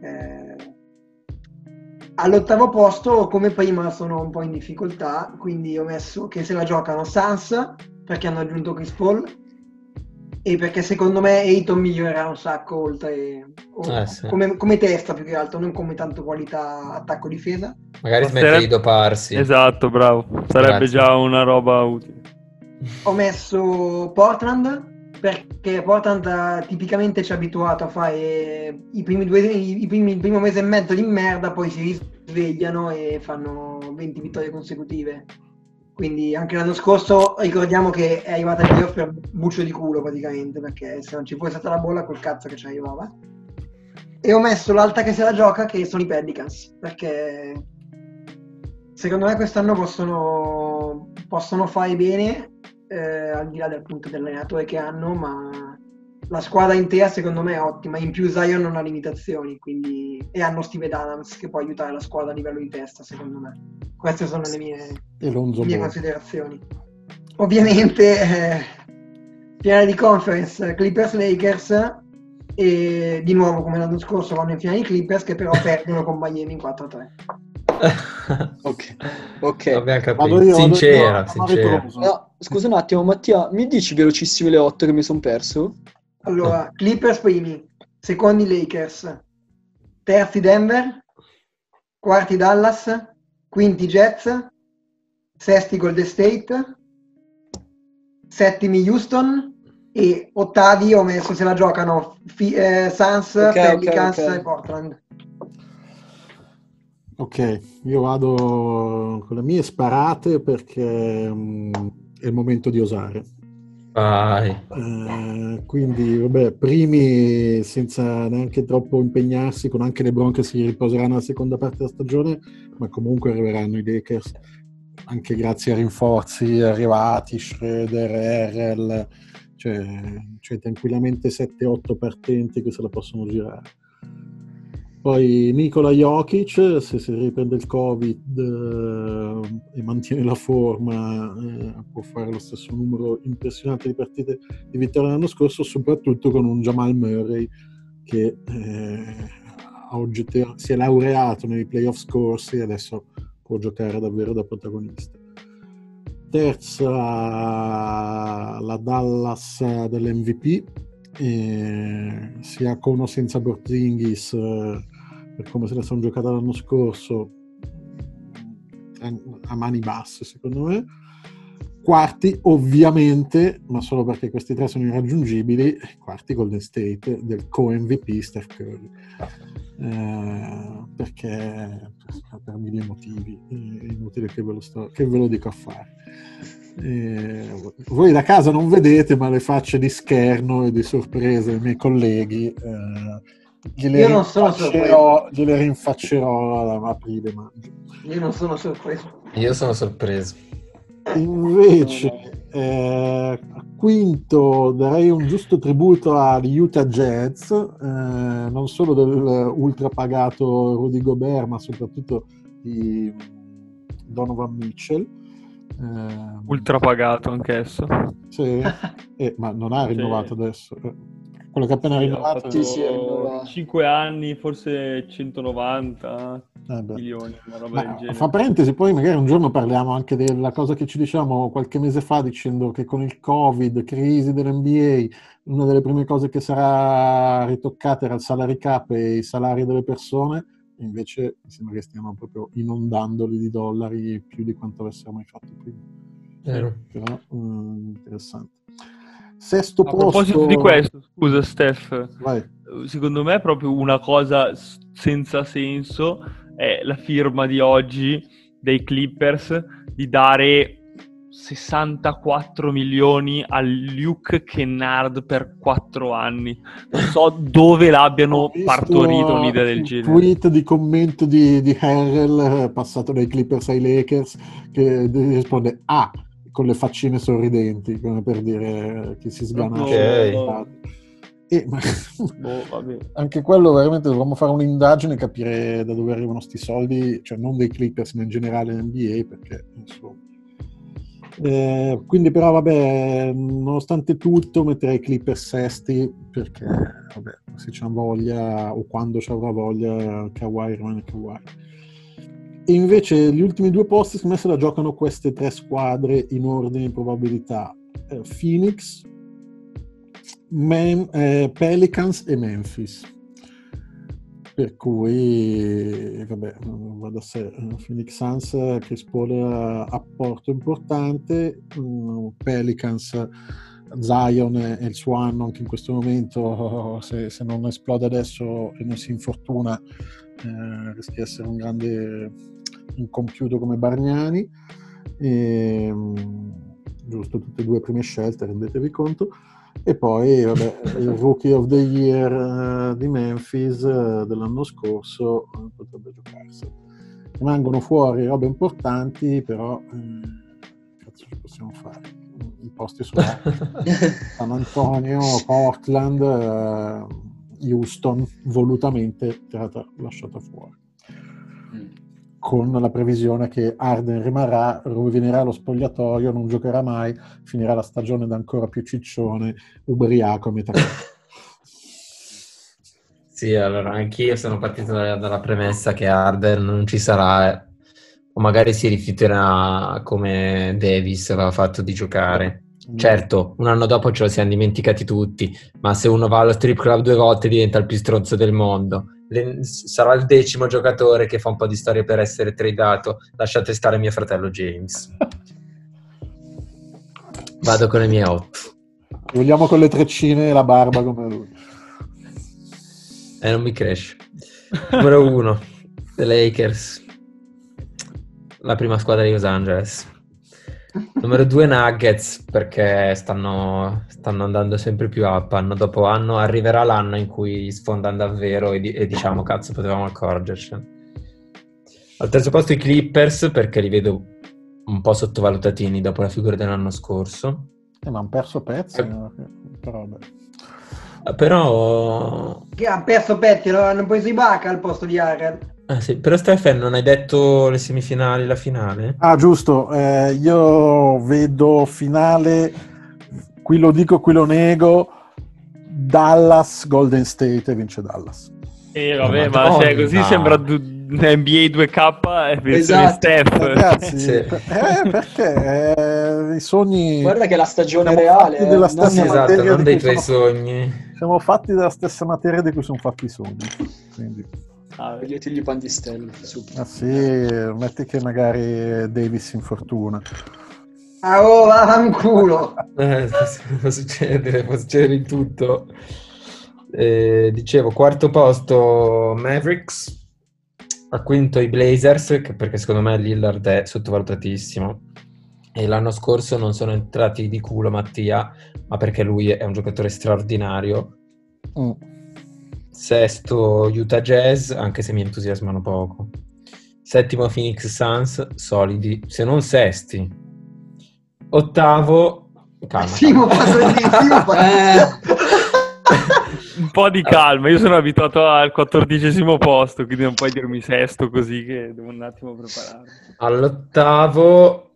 Eh, All'ottavo posto, come prima, sono un po' in difficoltà, quindi ho messo che se la giocano Sans perché hanno aggiunto Chris Paul e perché secondo me Ayton migliorerà un sacco oltre Eh, sì. come, come testa più che altro, non come tanto qualità attacco-difesa. Magari smette Sarebbe- di doparsi. Esatto, bravo. Sarebbe Grazie. già una roba utile. Ho messo Portland perché Portland eh, tipicamente ci ha abituato a fare i primi due, i, i primi, il primo mese e mezzo di merda, poi si risvegliano e fanno 20 vittorie consecutive. Quindi anche l'anno scorso ricordiamo che è arrivata ai playoff per buccio di culo praticamente, perché se non ci fosse stata la bolla col cazzo che ci arrivava. E ho messo l'alta che se la gioca che sono i Pelicans, perché secondo me quest'anno possono, possono fare bene eh, al di là del punto dell'allenatore che hanno, ma la squadra intera secondo me è ottima. In più Zion non ha limitazioni, quindi... e hanno Steve Adams che può aiutare la squadra a livello di testa, secondo me. Queste sono le mie, mie considerazioni. Ovviamente, eh, finale di conference, Clippers-Lakers e di nuovo come l'anno scorso vanno in finale i Clippers che però perdono con Miami in 4-3. Ok, ok. Abbiamo capito. Vado io, vado sincera, io, sincera. No, scusa un attimo, Mattia, mi dici velocissime le 8 che mi sono perso? Allora, Clippers primi, secondi Lakers, terzi Denver, quarti Dallas, quinti Jets, sesti Golden State, settimi Houston e ottavi ho messo se la giocano Fi- eh, Suns, Ok, ok, Pelicans ok. e Portland. Ok, io vado con le mie sparate perché mm, è il momento di osare. Eh, quindi, vabbè, primi senza neanche troppo impegnarsi, con anche le bronche si riposeranno alla seconda parte della stagione, ma comunque arriveranno i Lakers, anche grazie a rinforzi arrivati, Schroeder, Errel, cioè, cioè tranquillamente 7-8 partenti che se la possono girare. Poi Nikola Jokic, se si riprende il Covid eh, e mantiene la forma, eh, può fare lo stesso numero impressionante di partite di vittoria l'anno scorso, soprattutto con un Jamal Murray che eh, oggettiv- si è laureato nei playoff scorsi e adesso può giocare davvero da protagonista. Terza la Dallas dell'MVP, eh, sia con o senza Bortingis eh, per come se la sono giocata l'anno scorso a mani basse secondo me. Quarti ovviamente ma solo perché questi tre sono irraggiungibili quarti Golden State del co-MVP Steph Curry. Eh, perché per mille motivi è inutile che ve lo, sto, che ve lo dico a fare. Eh, voi da casa non vedete ma le facce di scherno e di sorpresa dei miei colleghi eh, gliele, Io non sono rinfaccerò, gliele rinfaccerò a aprile maggio. Io non sono sorpreso. Io sono sorpreso. Invece, eh, quinto darei un giusto tributo agli Utah Jazz, eh, non solo dell'ultra pagato Rudy Gobert, ma soprattutto di Donovan Mitchell. Eh, ultra pagato anch'esso. Sì, eh, ma non ha rinnovato sì. adesso. Quello che ha appena rinnovato. Sì, sì, 5 anni, forse 190 eh milioni, una roba del genere. Fa parentesi, poi magari un giorno parliamo anche della cosa che ci diciamo qualche mese fa dicendo che con il Covid, crisi dell'NBA, una delle prime cose che sarà ritoccata era il salary cap e i salari delle persone, invece mi sembra che stiamo proprio inondandoli di dollari più di quanto avessimo mai fatto prima. Vero. Però, mm, interessante. Sesto A posto... proposito di questo, scusa Steph, Vai. secondo me è proprio una cosa senza senso è la firma di oggi dei Clippers di dare 64 milioni a Luke Kennard per 4 anni. Non so dove l'abbiano partorito un'idea del genere. tweet di commento di, di Harrell passato dai Clippers ai Lakers che risponde ah con le faccine sorridenti come per dire che si sgana Ok. E, ma- Boh, anche quello veramente dovremmo fare un'indagine e capire da dove arrivano sti soldi, cioè non dei Clippers ma in generale NBA perché insomma. Eh, quindi però vabbè nonostante tutto metterei Clippers sesti perché vabbè se c'è voglia o quando ci avrà voglia Kawhi rimane Kawhi e invece gli ultimi due posti secondo me se la giocano queste tre squadre in ordine di probabilità. Eh, Phoenix Mem- eh, Pelicans e Memphis. Per cui vabbè va da sé Phoenix Suns Chris Paul apporto importante mm, Pelicans Zion è il suo anno anche in questo momento se, se non esplode adesso e non si infortuna eh, rischia di essere un grande incompiuto come Bargnani e, mm, giusto tutte e due prime scelte rendetevi conto e poi vabbè, il Rookie of the Year eh, di Memphis eh, dell'anno scorso eh, potrebbe giocarselo. Rimangono fuori robe importanti, però eh, cazzo ci possiamo fare? I posti sono San Antonio, Portland, Houston, volutamente lasciata fuori. Con la previsione che Arden rimarrà, rovinerà lo spogliatoio, non giocherà mai, finirà la stagione da ancora più ciccione, ubriaco a metà. Sì, allora anch'io sono partito da- dalla premessa che Arden non ci sarà, o magari si rifiuterà come Davis aveva fatto di giocare. Certo, un anno dopo ce lo siamo dimenticati tutti, ma se uno va allo strip club due volte diventa il più stronzo del mondo. Le- sarà il decimo giocatore che fa un po' di storia per essere tradato. Lasciate stare mio fratello James. Vado con le mie 8. Vogliamo con le treccine e la barba come lui. E non mi cresce. Numero 1, The Lakers. la prima squadra di Los Angeles. Numero due Nuggets perché stanno, stanno andando sempre più up anno dopo anno. Arriverà l'anno in cui sfondano davvero e, e diciamo cazzo potevamo accorgercene. Al terzo posto i Clippers perché li vedo un po' sottovalutatini dopo la figura dell'anno scorso. Eh, ma hanno perso pezzi, no? però. Eh, Però, Che ha perso pezzi, lo hanno preso i Baca al posto di Harrell. Ah, sì, però Stefan non hai detto le semifinali, la finale? Ah, giusto, eh, io vedo finale, qui lo dico, qui lo nego, Dallas, Golden State e vince Dallas. E vabbè, Ma ma cioè, così no. sembra du- NBA 2K e Esatto. Steph. Ragazzi, Sì. eh, perché eh, i sogni... Guarda che la stagione Siamo reale della eh, stessa Sì, non- esatto, non dei tuoi sono- sogni. Siamo fatti della stessa materia di cui sono fatti i sogni. Quindi, Ah, Toglietegli i pandistelle, su. ah sì, metti che magari Davis si infortuna. Ah, oh, vaffanculo. Eh, può succedere, può succedere di tutto. Eh, dicevo, quarto posto Mavericks, a quinto i Blazers, che- perché secondo me Lillard è sottovalutatissimo. E l'anno scorso non sono entrati di culo Mattia, ma perché lui è un giocatore straordinario. Mm. Sesto Utah Jazz, anche se mi entusiasmano poco. Settimo Phoenix Suns, solidi, se non sesti. Ottavo, calma. Simo, posso- Eh, un po' di calma, io sono abituato al quattordicesimo posto, quindi non puoi dirmi sesto così che devo un attimo prepararmi. All'ottavo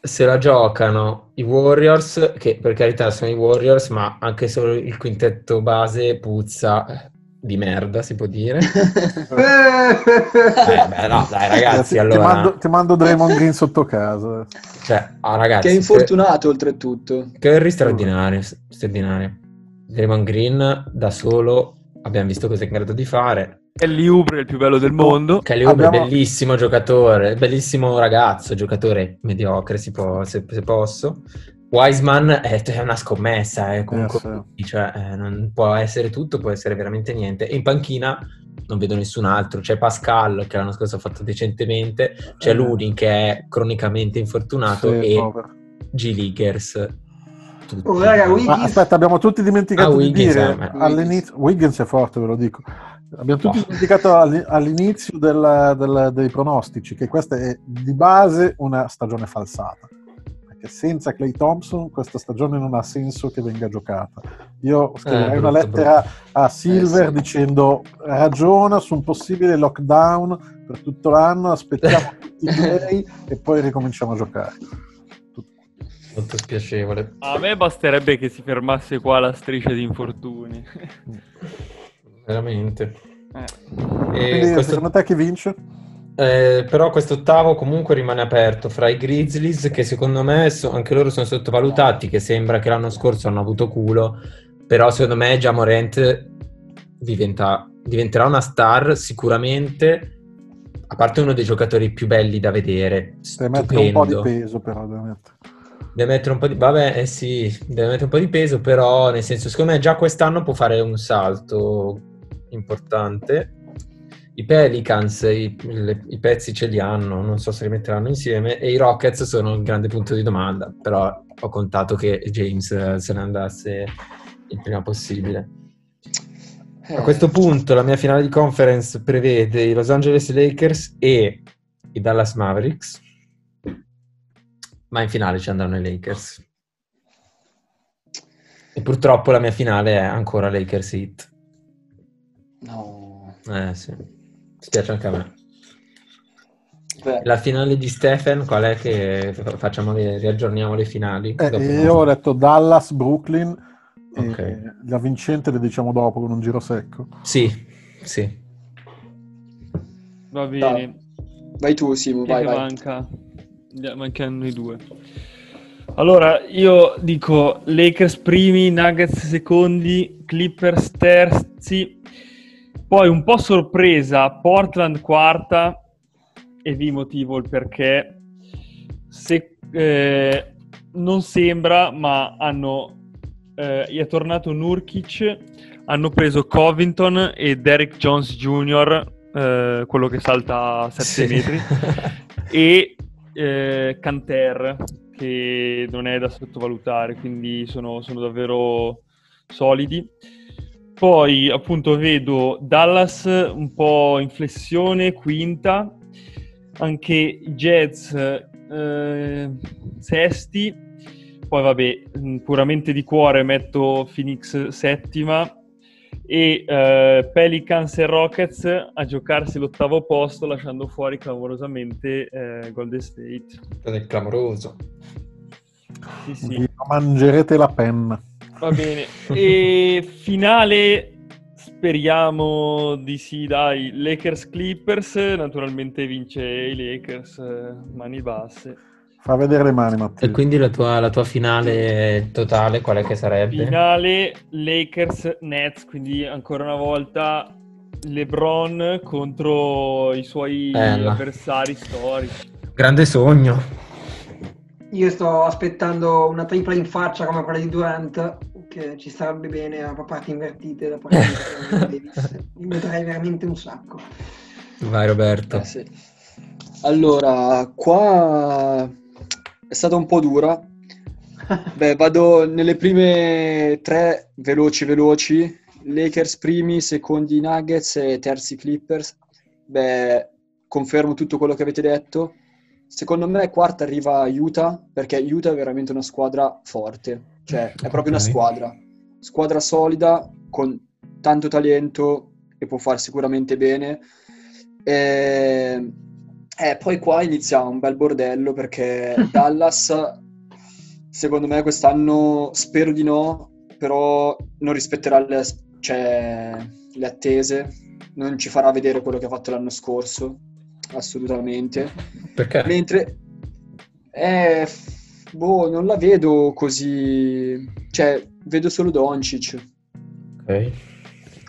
se la giocano i Warriors, che per carità sono i Warriors, ma anche solo il quintetto base puzza di merda, si può dire. Eh, beh, no, dai ragazzi, ti, ti allora... mando, ti mando Draymond Green sotto casa. Cioè, ah, ragazzi, che è infortunato oltretutto. Curry straordinario, straordinario. Draymond Green da solo abbiamo visto cosa è in grado di fare. Kelly Oubre è il più bello del mondo. Kelly Oubre Abbiamo- bellissimo giocatore, bellissimo ragazzo, giocatore mediocre si può, se, se posso. Wiseman è, è una scommessa, è comunque, Eh, cioè, eh, non può essere tutto, può essere veramente niente. E in panchina non vedo nessun altro. C'è Pascal che l'anno scorso ha fatto decentemente, c'è Eh. Luni che è cronicamente infortunato Sì, e povero. G-Leaguers. tutti. Oh, raga, Wiggins, aspetta, abbiamo tutti dimenticato Ah, di Wiggins, dire eh, all'inizio. Wiggins è forte, ve lo dico. Abbiamo tutti Oh. dimenticato all'i- all'inizio del- del- dei pronostici che questa è di base una stagione falsata. Perché senza Clay Thompson questa stagione non ha senso che venga giocata. Io scriverei Eh, una brutto, lettera a Silver Eh, sì. dicendo ragiona su un possibile lockdown per tutto l'anno, aspettiamo tutti i play e poi ricominciamo a giocare. Molto spiacevole. A me basterebbe che si fermasse qua la striscia di infortuni. Veramente. Eh. E Quindi questo- secondo te chi vince? Eh, però questo ottavo comunque rimane aperto fra i Grizzlies che secondo me so- anche loro sono sottovalutati, che sembra che l'anno scorso hanno avuto culo, però secondo me già Morant diventa- diventerà una star sicuramente, a parte uno dei giocatori più belli da vedere, Deve mettere un po' di peso però. Deve mettere. Deve mettere un po' di... Vabbè, eh sì, deve mettere un po' di peso, però nel senso, secondo me già quest'anno può fare un salto importante. I Pelicans, i, le- i pezzi ce li hanno, non so se li metteranno insieme, e i Rockets sono il grande punto di domanda, però ho contato che James eh, se ne andasse il prima possibile. A questo punto la mia finale di conference prevede i Los Angeles Lakers e i Dallas Mavericks, ma in finale ci andranno i Lakers. E purtroppo la mia finale è ancora Lakers Heat. No. Eh sì, spiace anche a me. Beh, La finale di Stephen, qual è che facciamo, le- riaggiorniamo le finali? Eh, Dopo- io ho detto Dallas, Brooklyn, e Ok. la vincente le diciamo dopo con un giro secco. Sì, sì. Va bene. vai tu, Simo, vai, vai. manca? Mancano i due. Allora, io dico Lakers primi, Nuggets secondi, Clippers terzi, poi un po' sorpresa, Portland quarta e vi motivo il perché. Se, eh, non sembra, ma hanno eh, è tornato Nurkic, hanno preso Covington e Derek Jones Jr. eh, quello che salta a 7 Sì. metri, e eh, Canter, che non è da sottovalutare, quindi sono, sono davvero solidi. Poi appunto vedo Dallas un po' in flessione, quinta, anche i Jets eh, sesti, poi vabbè, mh, puramente di cuore metto Phoenix settima e eh, Pelicans e Rockets a giocarsi l'ottavo posto lasciando fuori clamorosamente eh, Golden State. È clamoroso. Sì, sì. Vi mangerete la penna. Va bene. E finale, speriamo di sì, dai, Lakers Clippers, naturalmente vince i Lakers, eh, mani basse. Fa vedere le mani, Matteo. E quindi la tua, la tua finale totale qual è che sarebbe? Finale Lakers Nets, quindi ancora una volta LeBron contro i suoi Bella. avversari storici. Grande sogno. Io sto aspettando una tripla in faccia come quella di Durant, che ci sarebbe bene a parti invertite da parte di Davis. Mi vedrei veramente un sacco. Vai Roberto. Eh, sì. Allora, qua è stata un po' dura. Beh, vado nelle prime tre veloci veloci. Lakers primi, secondi Nuggets e terzi Clippers. Beh, confermo tutto quello che avete detto. Secondo me quarta arriva Utah, perché Utah è veramente una squadra forte. Cioè, è proprio una Ok. squadra. Squadra solida, con tanto talento e può fare sicuramente bene. E... Eh, poi qua inizia un bel bordello perché Dallas, secondo me, quest'anno spero di no, però non rispetterà le, cioè, le attese, non ci farà vedere quello che ha fatto l'anno scorso, assolutamente. Perché? Mentre, eh, boh, non la vedo così, cioè, vedo solo Doncic. Ok.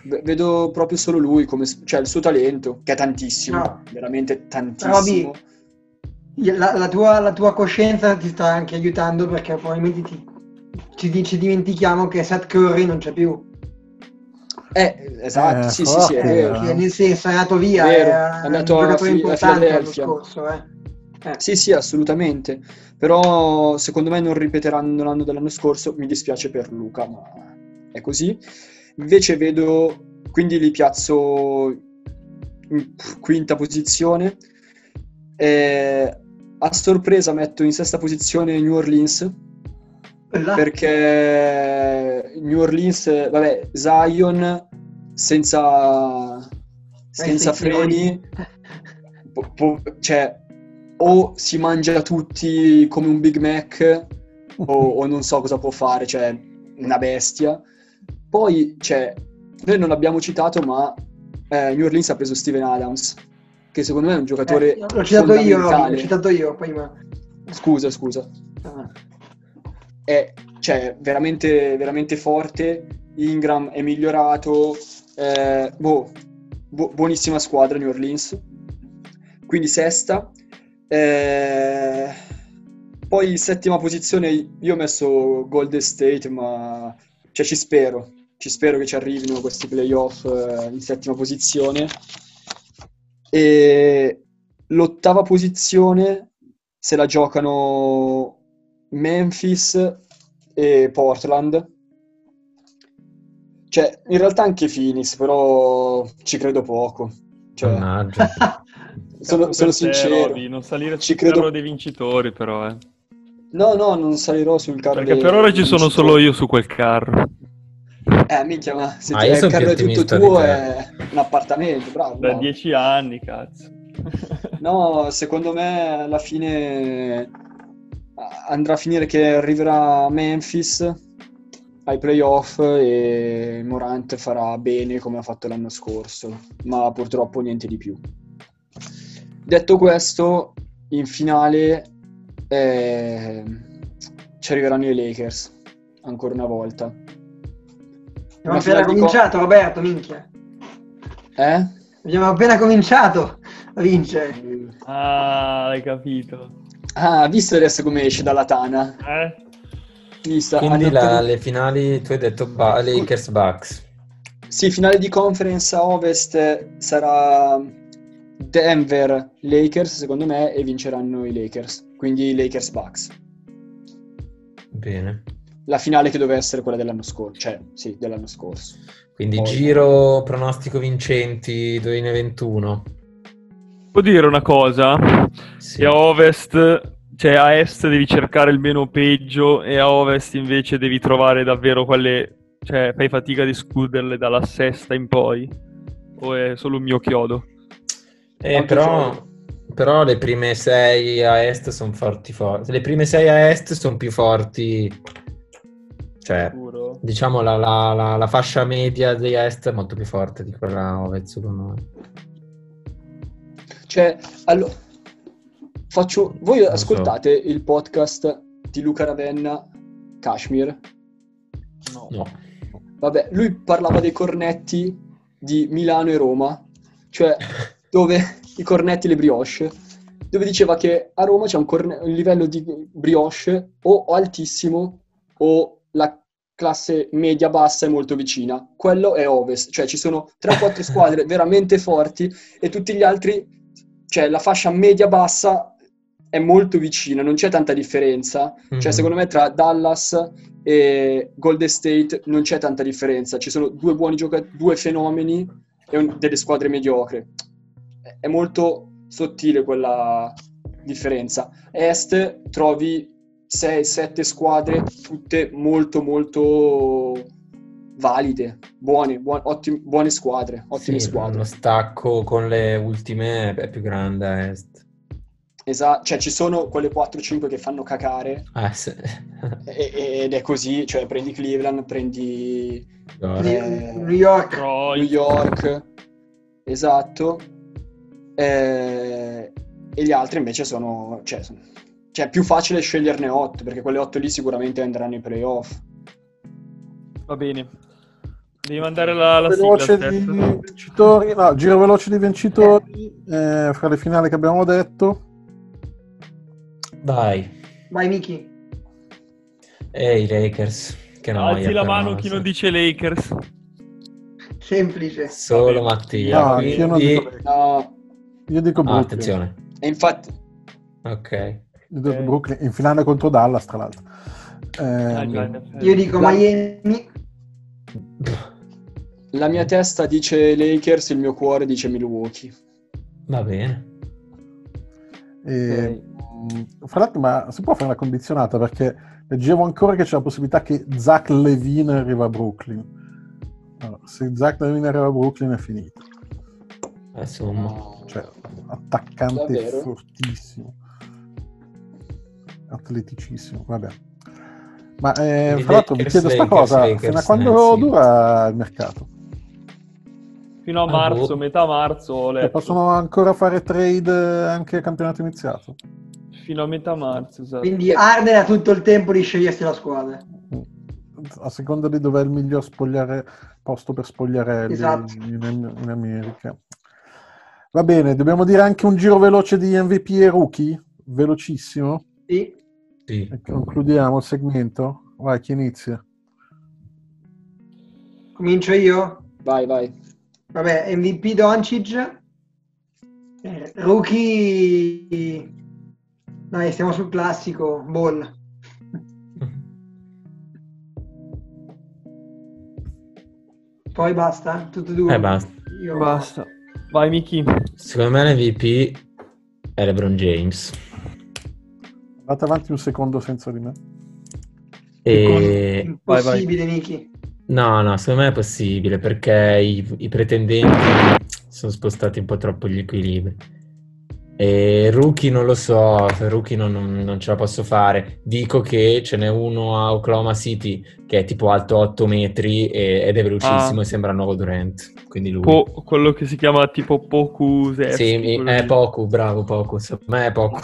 V- Vedo proprio solo lui, come, cioè il suo talento, che è tantissimo, No. veramente tantissimo. Roby, la, la tua, la tua coscienza ti sta anche aiutando perché probabilmente ti, ci, ci dimentichiamo che Seth Curry non c'è più. Eh, esatto, Eh, sì, sì, sì, è forte, vero. Nel senso è andato via, Vero, è, è andato a Fi- a importante l'anno Philadelphia. scorso. Eh. Eh. Sì, sì, assolutamente. Però secondo me non ripeteranno l'anno dell'anno scorso, mi dispiace per Luca, ma è così. Invece vedo, quindi li piazzo in quinta posizione. E a sorpresa metto in sesta posizione New Orleans, Là. perché New Orleans, vabbè, Zion senza, senza freni, po- po- cioè o si mangia tutti come un Big Mac o, o non so cosa può fare, cioè una bestia. Poi, cioè, noi non l'abbiamo citato, ma eh, New Orleans ha preso Steven Adams, che secondo me è un giocatore Eh, l'ho citato io, l'ho citato io prima. Scusa, scusa. È cioè, veramente, veramente forte. Ingram è migliorato. eh, boh, bu- buonissima squadra New Orleans. Quindi sesta. Eh, poi settima posizione io ho messo Golden State, ma cioè, ci spero. Ci spero che ci arrivino questi playoff eh, in settima posizione. E l'ottava posizione se la giocano Memphis e Portland. Cioè, in realtà anche Phoenix, però ci credo poco. Cioè. sono, sono sincero. Roby, non salire Ci sul credo- carro dei vincitori, però, eh. No, no, non salirò sul carro Perché dei- per ora ci sono vincitori. solo io su quel carro. Eh, minchia, ma se Ah, il carro è tutto tuo è un appartamento, bravo. Da bravo. dieci anni, cazzo. No, secondo me alla fine andrà a finire che arriverà a Memphis ai playoff e Morant farà bene come ha fatto l'anno scorso, ma purtroppo niente di più. Detto questo, in finale eh, ci arriveranno i Lakers, ancora una volta. Abbiamo appena cominciato, Roberto, minchia. co- Eh? Abbiamo appena cominciato a vincere. Ah, hai capito. Ah, visto adesso come esce dalla tana? Eh? Visto, Quindi ha detto- la- le finali, tu hai detto ba- Lakers Bucks. Sì, finale di conference a Ovest sarà Denver Lakers secondo me e vinceranno i Lakers, quindi Lakers Bucks. Bene. La finale che doveva essere quella dell'anno scorso, cioè sì, dell'anno scorso. Quindi Poi- giro pronostico vincenti 2021. Può dire una cosa? Sì. A ovest, cioè a est devi cercare il meno peggio e a ovest invece devi trovare davvero quelle, cioè fai fatica di escluderle dalla sesta in poi. O è solo un mio chiodo? Eh, però, però le prime sei a est sono forti forti. Le prime sei a est sono più forti. Cioè, Sicuro? diciamo la, la- la- la fascia media di est è molto più forte di quella a ovest, secondo me. Cioè, allora, faccio... Voi so. ascoltate il podcast di Luca Ravenna, Kashmir? No. Vabbè, lui parlava dei cornetti di Milano e Roma, cioè dove i cornetti e le brioche, dove diceva che a Roma c'è un, corne- un livello di brioche o altissimo o la classe media bassa è molto vicina. Quello è ovest, cioè ci sono 3-4 squadre veramente forti e tutti gli altri, cioè la fascia media bassa è molto vicina, non c'è tanta differenza. Mhm. Cioè secondo me tra Dallas e Golden State non c'è tanta differenza, ci sono due buoni giocatori, due fenomeni e un- delle squadre mediocre. È- molto sottile quella differenza. Est trovi 6-7 squadre, tutte molto molto valide, buone, buon- ottim- buone squadre, ottime Sì, squadre. Lo stacco con le ultime è più grande a est. Esatto, cioè ci sono quelle 4-5 che fanno cacare Eh, sì. e- ed è così, cioè prendi Cleveland, prendi eh, New York. New York, esatto, Eh, e gli altri invece sono, cioè, sono- cioè è più facile sceglierne 8 perché quelle 8 lì sicuramente andranno ai playoff. Va bene. Devi mandare la, la veloce sigla, di vincitori, no, giro veloce di vincitori eh, fra le finali che abbiamo detto. Vai. Vai Miki. E i Lakers. Che noia. Alzi la mano chi non dice Lakers. Semplice. Solo Mattia. No, io non quindi- dico Lakers. No, Io dico Ah, Brooklyn. attenzione. e infatti Ok. Io dico Brooklyn in finale contro Dallas, tra l'altro. Ah, in effetti. Io dico La- Miami. la mia testa dice Lakers, il mio cuore dice Milwaukee. Va bene. E, mh, fra l'altro, ma si può fare una condizionata perché leggevo ancora che c'è la possibilità che Zach Levine arriva a Brooklyn. Allora, se Zach Levine arriva a Brooklyn è finito. Eh, Insomma. Cioè, attaccante Davvero? fortissimo, atleticissimo. Vabbè. Ma eh, fra l'altro vi chiedo sta Lakers, cosa: Lakers, fino a quando eh, sì. dura il mercato? Fino a Ah, marzo, boh. metà marzo Cioè, possono ancora fare trade anche a campionato iniziato? Fino a metà marzo, esatto. Quindi Arden ha tutto il tempo di scegliersi la squadra. a seconda di dov'è il miglior spogliare, posto per spogliarelli Esatto. in, in America. Va bene, dobbiamo dire anche un giro veloce di MVP e rookie, velocissimo, Sì. Sì. e concludiamo il segmento. Vai, chi inizia? Comincio io? Vai, vai. Vabbè, MVP Doncic. Eh, rookie... Dai, stiamo sul classico. Ball. Poi basta? Tutte e due? Eh, basta. Io... Basta. Vai, Miki. Secondo me l'MVP è LeBron James. Andate avanti un secondo senza di me. E... Impossibile, Niki. No, no, secondo me è possibile perché i, i pretendenti sono spostati un po' troppo gli equilibri. E Rookie non lo so, Rookie non, non- non ce la posso fare. Dico che ce n'è uno a Oklahoma City che è tipo alto 8 metri e- ed è velocissimo Ah. e sembra nuovo Durant. Quindi lui. Po- quello che si chiama tipo Poku Zef. sì, è Poku, bravo Poku. Me è Poku.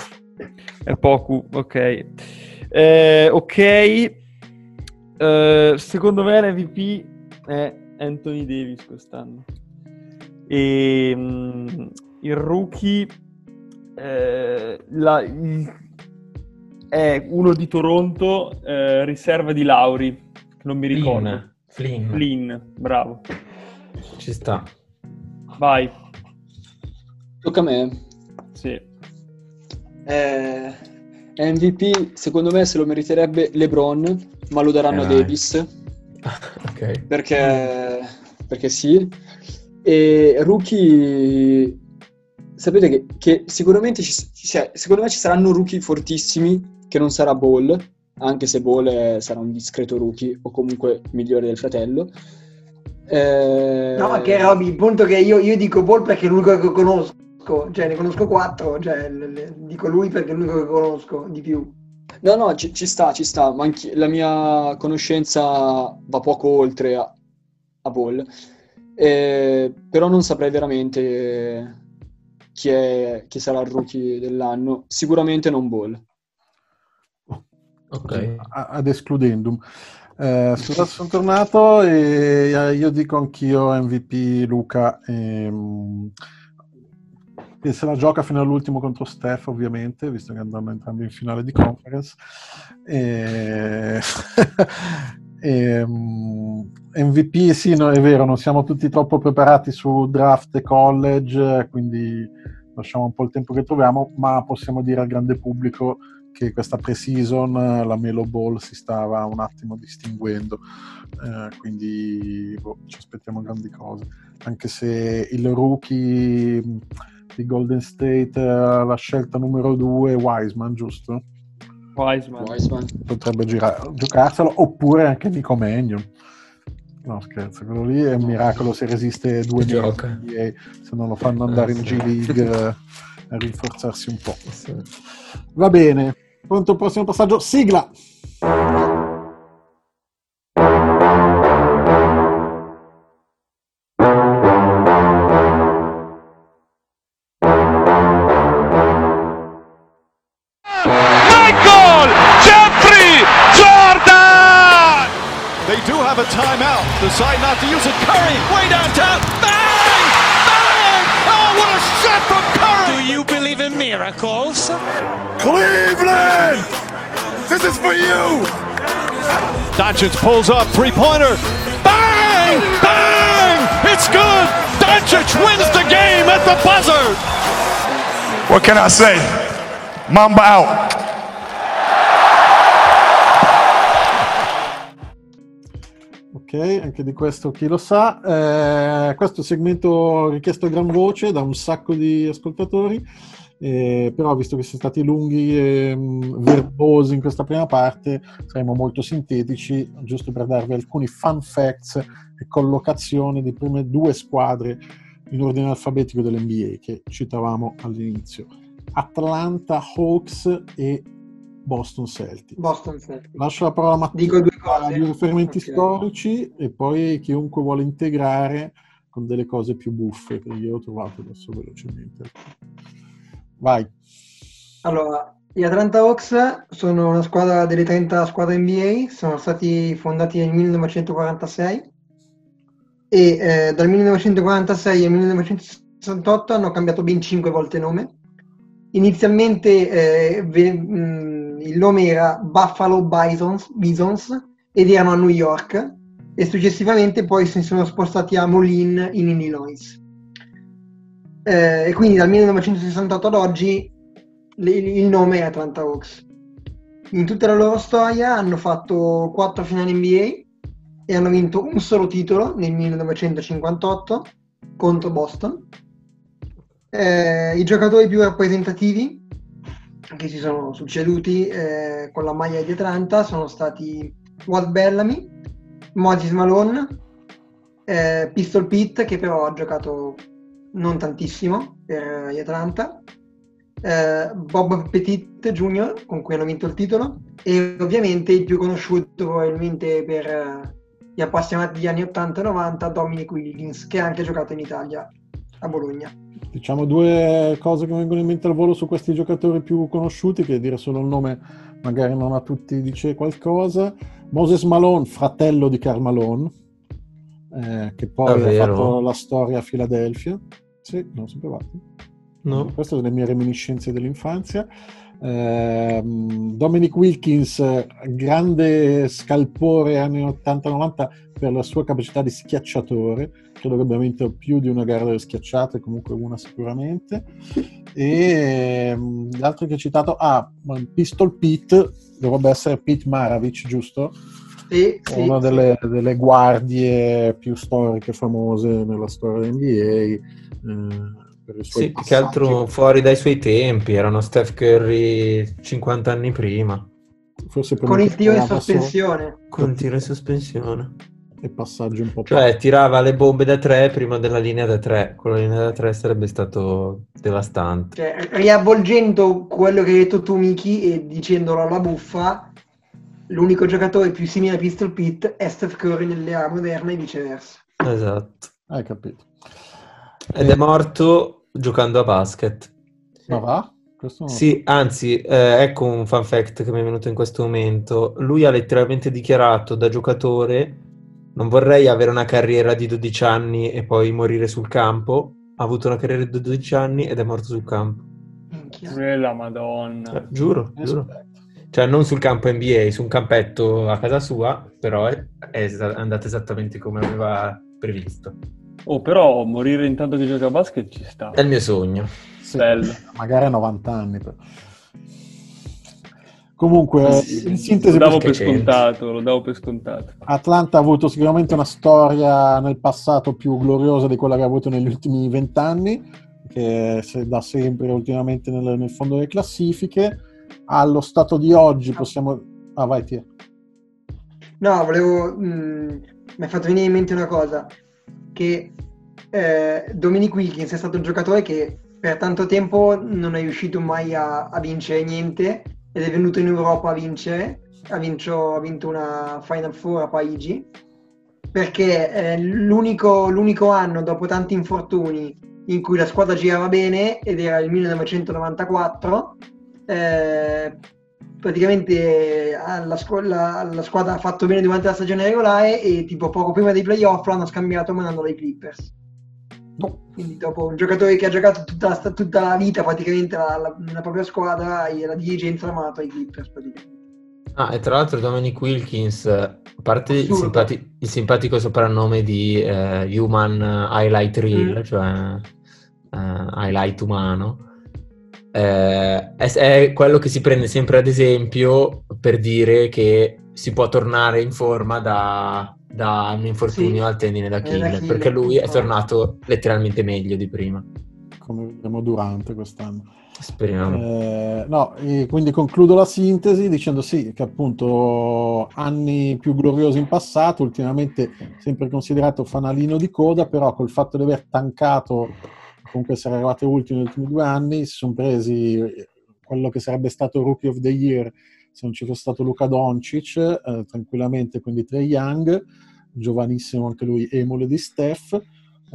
È Poku, ok. Eh, ok. Eh, secondo me l'MVP è Anthony Davis quest'anno. E mm, il rookie eh, la- è uno di Toronto, eh, riserva di Lauri, non mi ricordo. Flynn. Flynn. Flynn, bravo. Ci sta. Vai. Tocca a me. Sì. Eh, MVP, secondo me, se lo meriterebbe LeBron, ma lo daranno Eh, a. Davis. Ok. Perché, perché sì. E rookie, sapete che, che sicuramente ci, cioè, secondo me ci saranno rookie fortissimi che non sarà Ball, anche se Ball è- sarà un discreto rookie o comunque migliore del fratello. Eh, No, che Roby, il punto è che io, io dico Ball perché è l'unico che conosco, cioè ne conosco quattro, cioè le- le- dico lui perché è l'unico che conosco di più. No, no, ci, ci sta, ci sta, ma anche la mia conoscenza va poco oltre a, a Ball, Eh, però non saprei veramente chi, è, chi sarà il rookie dell'anno, sicuramente non Ball. Ok. A- ad escludendum. Eh, sono tornato e eh, io dico anch'io MVP Luca. ehm, che se la gioca fino all'ultimo contro Steph, ovviamente, visto che andranno entrambi in finale di conference. E... ehm, MVP, sì, no, è vero, non siamo tutti troppo preparati su draft e college, quindi lasciamo un po' il tempo che troviamo, ma possiamo dire al grande pubblico che questa pre-season eh, la Melo Ball si stava un attimo distinguendo, eh, quindi boh, ci aspettiamo grandi cose. Anche se il rookie mh, di Golden State, eh, la scelta numero due è Wiseman, giusto? Wiseman. Wiseman. Potrebbe girare, giocarselo, oppure anche Nico Mannion. No, scherzo, quello lì è un miracolo se resiste due mesi in NBA, se non lo fanno andare Eh, in sì. G League eh, a rinforzarsi un po'. Va bene, pronto il prossimo passaggio? Sigla! Doncic pulls up, three-pointer. Bang! Bang! It's good! Doncic wins the game at the buzzer! What can I say? Mamba out. Ok, anche di questo chi lo sa. Eh, questo è un segmento richiesto a gran voce da un sacco di ascoltatori, eh, però visto che siamo stati lunghi e mh, verbosi in questa prima parte, saremo molto sintetici, giusto per darvi alcuni fun facts e collocazione di prime due squadre in ordine alfabetico dell'NBA che citavamo all'inizio. Atlanta Hawks e Boston Celtics. Boston Celtics. Lascio la parola a Matteo Dico due cose. due riferimenti Ok. storici e poi chiunque vuole integrare con delle cose più buffe che io ho trovato adesso velocemente. Vai. Allora, gli Atlanta Hawks sono una squadra delle 30 squadre NBA, sono stati fondati nel 1946 e eh, dal 1946 al 1968 hanno cambiato ben 5 volte nome. Inizialmente eh, ve- mh, il nome era Buffalo Bisons, Bisons ed erano a New York e successivamente poi si sono spostati a Moline in Illinois. Eh, e quindi dal 1968 ad oggi le- il nome è Atlanta Hawks. In tutta la loro storia hanno fatto 4 finali NBA e hanno vinto un solo titolo nel 1958 contro Boston. Eh, I giocatori più rappresentativi che si sono succeduti eh, con la maglia di Atlanta sono stati Walt Bellamy, Moses Malone, eh, Pistol Pete che però ha giocato non tantissimo per gli Atlanta, eh, Bob Petit Jr. con cui hanno vinto il titolo e ovviamente il più conosciuto probabilmente per eh, gli appassionati degli anni 80 e 90 Dominic Wilkins che ha anche giocato in Italia a Bologna. Diciamo due cose che mi vengono in mente al volo su questi giocatori più conosciuti, che dire solo il nome magari non a tutti dice qualcosa. Moses Malone, fratello di Karl Malone, eh, che poi Ah, ha fatto la storia a Filadelfia. Sì, non lo sapevate? No. Queste sono le mie reminiscenze dell'infanzia. Ehm, Dominic Wilkins, grande scalpore anni 80-90 per la sua capacità di schiacciatore, credo che abbia vinto più di una gara delle schiacciate, comunque una sicuramente. E ehm, l'altro che ho citato, ah, Pistol Pete, dovrebbe essere Pete Maravich, giusto? Sì, sì, una sì. delle, delle guardie più storiche, famose nella storia NBA. Suoi Sì, più che altro fuori dai suoi tempi, erano Steph Curry 50 anni prima, Forse per Con il tiro in sospensione. con tiro in sospensione. e passaggi un po' Cioè tirava le bombe da 3 prima della linea da 3, con la linea da 3 sarebbe stato devastante. Cioè, riavvolgendo quello che hai detto tu, Miki, e dicendolo alla buffa, l'unico giocatore più simile a Pistol Pete è Steph Curry nell'era moderna e viceversa. Esatto. Hai capito. Ed è morto giocando a basket. Ma va? Questo Sì, anzi, eh, ecco un fun fact che mi è venuto in questo momento. Lui ha letteralmente dichiarato da giocatore: Non vorrei avere una carriera di 12 anni e poi morire sul campo. Ha avuto una carriera di 12 anni ed è morto sul campo. Quella madonna. Eh, giuro, giuro. Cioè, non sul campo NBA, su un campetto a casa sua, però è, è andato esattamente come aveva previsto. Oh, però morire intanto che gioca a basket ci sta. È il mio sogno. Sì, Bello. magari a 90 anni. però. Comunque, Sì, in sintesi, lo davo per scontato, lo davo per scontato. Atlanta ha avuto sicuramente una storia nel passato più gloriosa di quella che ha avuto negli ultimi vent'anni, che da sempre ultimamente nel, nel fondo delle classifiche. Allo stato di oggi possiamo... Ah, vai, Tia. No, volevo... mh, mi è fatto venire in mente una cosa, che eh, Dominic Wilkins è stato un giocatore che per tanto tempo non è riuscito mai a, a vincere niente ed è venuto in Europa a vincere, ha, vincio- ha vinto una Final Four a Parigi, perché è l'unico, l'unico anno dopo tanti infortuni in cui la squadra girava bene ed era il 1994 eh, praticamente alla, scu- la- la squadra ha fatto bene durante la stagione regolare e tipo poco prima dei playoff l'hanno scambiato mandandolo ai Clippers quindi dopo un giocatore che ha giocato tutta la, tutta la vita praticamente la- la- nella propria squadra e la dirigenza l'ha mandato ai Clippers praticamente. Ah, e tra l'altro Dominic Wilkins, a parte il, simpati- il simpatico soprannome di eh, Human Highlight Reel, Mm. cioè eh, highlight umano, eh, è, è quello che si prende sempre ad esempio per dire che si può tornare in forma da, da un infortunio Sì. al tendine d'Achille, perché lui è tornato letteralmente meglio di prima. come vedremo durante quest'anno. Speriamo. Eh, no, e quindi concludo la sintesi dicendo sì, che appunto anni più gloriosi in passato, ultimamente sempre considerato fanalino di coda, però col fatto di aver tancato, comunque essere arrivati ultimi negli ultimi due anni, si sono presi quello che sarebbe stato Rookie of the Year se non ci fosse stato Luca Doncic, eh, tranquillamente, quindi Trey Young, giovanissimo anche lui, emule di Steph,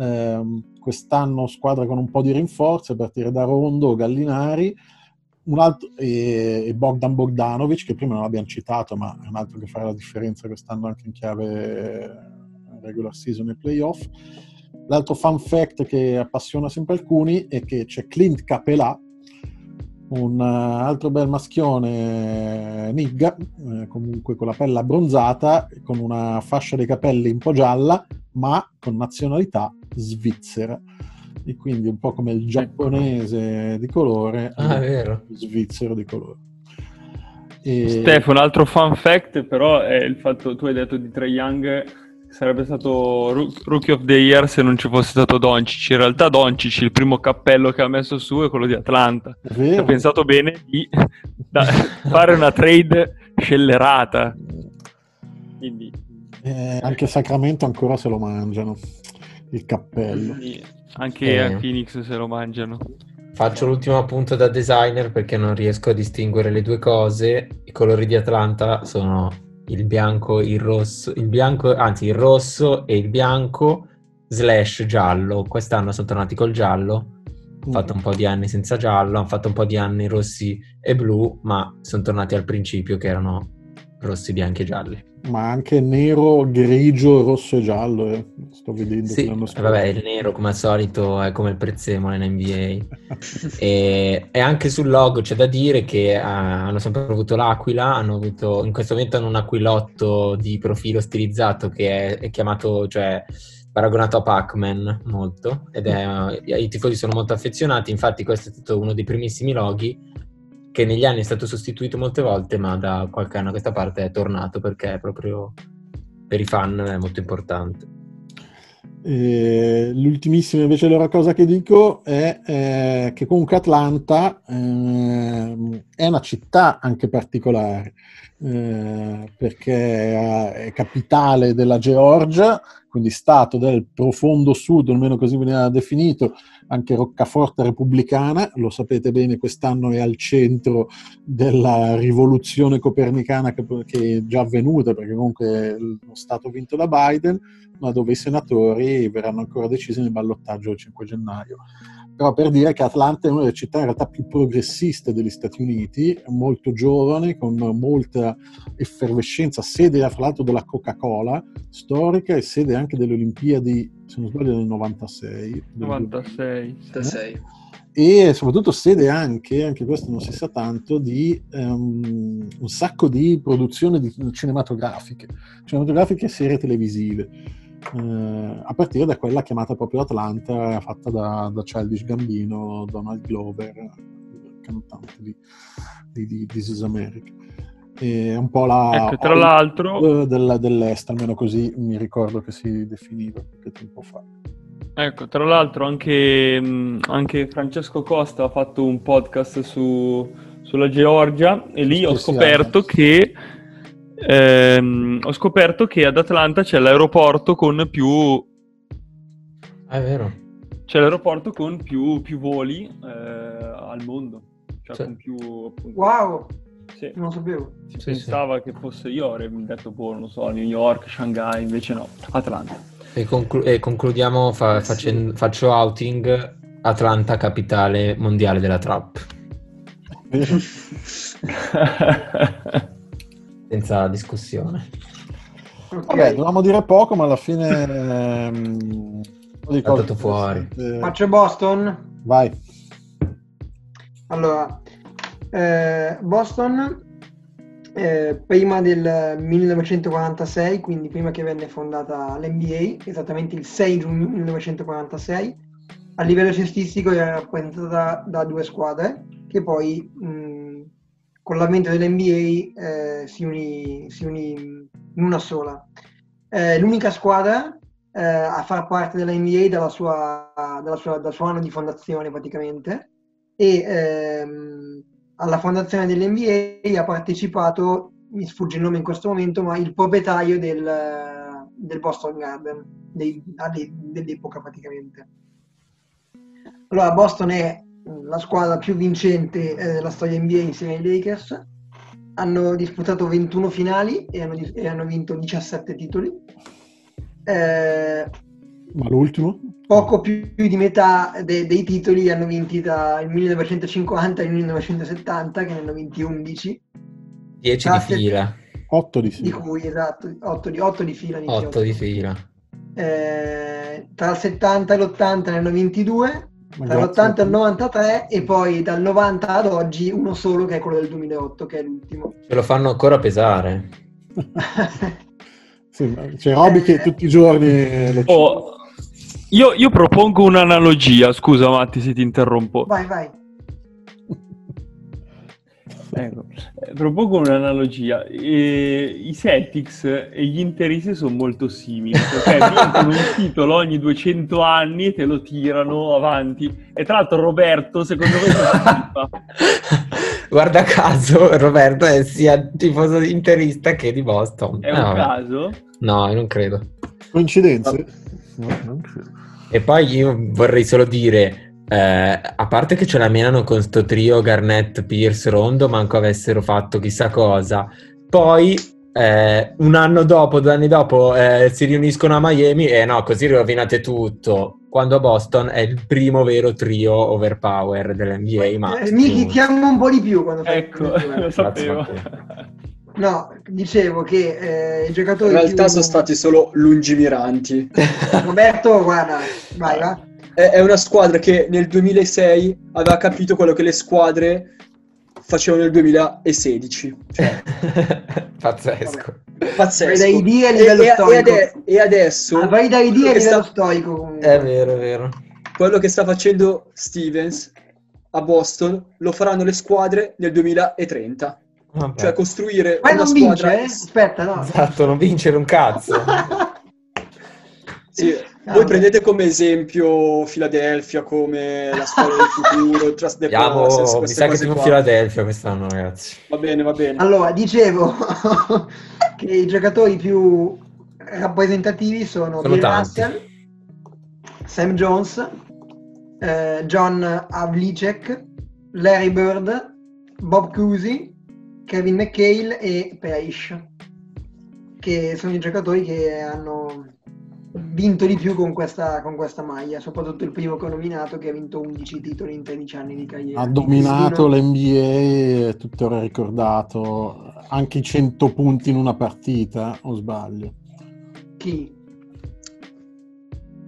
Ehm, quest'anno squadra con un po' di rinforzi a partire da Rondo, Gallinari un altro, e, e Bogdan Bogdanovic che prima non abbiamo citato ma è un altro che farà la differenza quest'anno anche in chiave eh, regular season e playoff l'altro fun fact che appassiona sempre alcuni è che c'è Clint Capelà un uh, altro bel maschione nigga, eh, comunque con la pelle abbronzata, con una fascia dei capelli un po' gialla, ma con nazionalità svizzera. E quindi un po' come il giapponese di colore, Ah, è il vero. svizzero di colore. E... Stefano, un altro fun fact però è il fatto, tu hai detto di Trae Young sarebbe stato Roo- Rookie of the Year se non ci fosse stato Doncic. In realtà Doncic, il primo cappello che ha messo su è quello di Atlanta. Ha pensato bene di da- fare una trade scellerata. Quindi, Eh, anche Sacramento ancora se lo mangiano, il cappello. anche Eh. a Phoenix se lo mangiano. Faccio l'ultimo appunto da designer perché non riesco a distinguere le due cose. I colori di Atlanta sono il bianco, il rosso, il bianco, anzi il rosso e il bianco slash giallo. Quest'anno sono tornati col giallo. Hanno fatto un po' di anni senza giallo, hanno fatto un po' di anni rossi e blu, ma sono tornati al principio che erano rossi, bianchi e gialli. Ma anche nero, grigio, rosso e giallo, eh. sto vedendo. Sì, eh, vabbè, il nero come al solito è come il prezzemolo in NBA. e, e anche sul logo c'è da dire che eh, hanno sempre avuto l'aquila, hanno avuto, in questo momento hanno un aquilotto di profilo stilizzato che è, è chiamato, cioè paragonato a Pac-Man molto ed è, i tifosi sono molto affezionati, infatti questo è stato uno dei primissimi loghi che negli anni è stato sostituito molte volte, ma da qualche anno a questa parte è tornato perché è proprio per i fan è molto importante. Eh, l'ultimissima invece loro cosa che dico è eh, che comunque Atlanta eh, è una città anche particolare eh, perché è capitale della Georgia, quindi stato del profondo sud, almeno così veniva definito, anche roccaforte repubblicana, lo sapete bene, quest'anno è al centro della rivoluzione copernicana che, che è già avvenuta, perché comunque lo Stato vinto da Biden, ma dove i senatori verranno ancora decisi nel ballottaggio del 5 gennaio. Però per dire che Atlanta è una delle città in realtà più progressiste degli Stati Uniti, molto giovane, con molta effervescenza, sede fra l'altro della Coca-Cola storica e sede anche delle Olimpiadi, se non sbaglio, del 96. 96. Eh? E soprattutto sede anche, anche questo non si sa tanto, di um, un sacco di produzioni di cinematografiche, cinematografiche e serie televisive eh, a partire da quella chiamata proprio Atlanta, fatta da, da Childish Gambino, Donald Glover, il cantante di, di, di This is America. È un po' la ecco, tra l'altro del, dell'est, almeno così mi ricordo che si definiva qualche tempo fa. Ecco, tra l'altro anche, anche Francesco Costa ha fatto un podcast su, sulla Georgia e lì ho scoperto che ehm, ho scoperto che ad Atlanta c'è l'aeroporto con più... Ah, è vero. C'è l'aeroporto con più, più voli eh, al mondo. Cioè Sì. con più... Appunto, Wow, sì. non lo sapevo. Si Sì, pensava che fosse io, avrei detto, boh, non so, New York, Shanghai, invece no, Atlanta. E, conclu- e concludiamo fa- facen- faccio outing Atlanta capitale mondiale della trap. Senza discussione. Ok. Vabbè, dovevamo dire poco, ma alla fine... ehm, di cose fuori. eh, Faccio Boston. Vai. Allora, eh, Boston eh, prima del 1946, quindi prima che venne fondata l'NBA, esattamente il 6 giugno 1946, a livello cestistico era rappresentata da due squadre che poi mh, con l'avvento dell'NBA eh, si, unì, si unì in una sola. Eh, l'unica squadra eh, a far parte dell'NBA dalla sua, dalla sua- dal suo anno di fondazione praticamente e ehm, alla fondazione dell'NBA ha partecipato, mi sfugge il nome in questo momento, ma il proprietario del, del Boston Garden dei- dell'epoca praticamente. Allora, Boston è la squadra più vincente eh, della storia NBA insieme ai Lakers. Hanno disputato 21 finali e hanno, e hanno vinto 17 titoli. Eh, Ma l'ultimo? poco più di metà de- dei titoli hanno vinti tra il 1950 e il 1970, che ne hanno vinti 11, 10 di fila. 8 di di fila. cui esatto, 8 di, 8 di fila. dicevo. 8 di fila. Eh, tra il 70 e l'80 ne hanno vinti due, Ma tra grazie l'80 e il 93 e poi dal 90 ad oggi uno solo che è quello del 2008, che è l'ultimo. Ce lo fanno ancora pesare. Sì, c'è Roby che tutti i giorni eh, lo Oh, io, io propongo un'analogia, scusa Matti se ti interrompo. vai, vai. Ecco, eh, propongo un'analogia. Eh, I Celtics e gli Interisti sono molto simili, perché vincono un titolo ogni 200 anni e te lo tirano avanti. E tra l'altro Roberto, secondo me, fa? Guarda caso, Roberto è sia tifoso interista che di Boston. È Eh, un vabbè. caso? No, non credo. Coincidenze? No, non credo. E poi io vorrei solo dire, eh, a parte che ce la menano con sto trio Garnett, Pierce, Rondo, manco avessero fatto chissà cosa. Poi, eh, un anno dopo, due anni dopo, eh, si riuniscono a Miami e no, così rovinate tutto. Quando a Boston è il primo vero trio overpower dell'NBA, ma... Eh, Miki, ti amo un po' di più quando fai Ecco, eh. lo sapevo. No, dicevo che eh, i giocatori In realtà più... sono stati solo lungimiranti. Roberto, guarda, vai, va. È è una squadra che nel 2006 aveva capito quello che le squadre facevano nel 2016. Cioè, Pazzesco. pazzesco. Vai da idee a livello e, storico. e ade- e adesso... Ah, vai da idee a livello sta- storico comunque. È vero, è vero. quello che sta facendo Stevens a Boston lo faranno le squadre nel 2030. Vabbè. Cioè costruire una non vince, squadra... eh? Aspetta, no. Esatto, non vincere un cazzo. Sì, Ah, voi prendete come esempio Philadelphia come la squadra del futuro, Trust the Andiamo, Process, mi sa che siamo qua. Philadelphia quest'anno, ragazzi. Va bene, va bene. Allora, dicevo che i giocatori più rappresentativi sono, Sono Bill. Russell, Sam Jones, eh, John Havlicek, Larry Bird, Bob Cousy, Kevin McHale e Parrish, che sono i giocatori che hanno vinto di più con questa, con questa maglia, soprattutto il primo che ho nominato che ha vinto 11 titoli in 13 anni di carriera. Ha dominato l'NBA, è tuttora ricordato, anche i 100 punti in una partita, o sbaglio? Chi?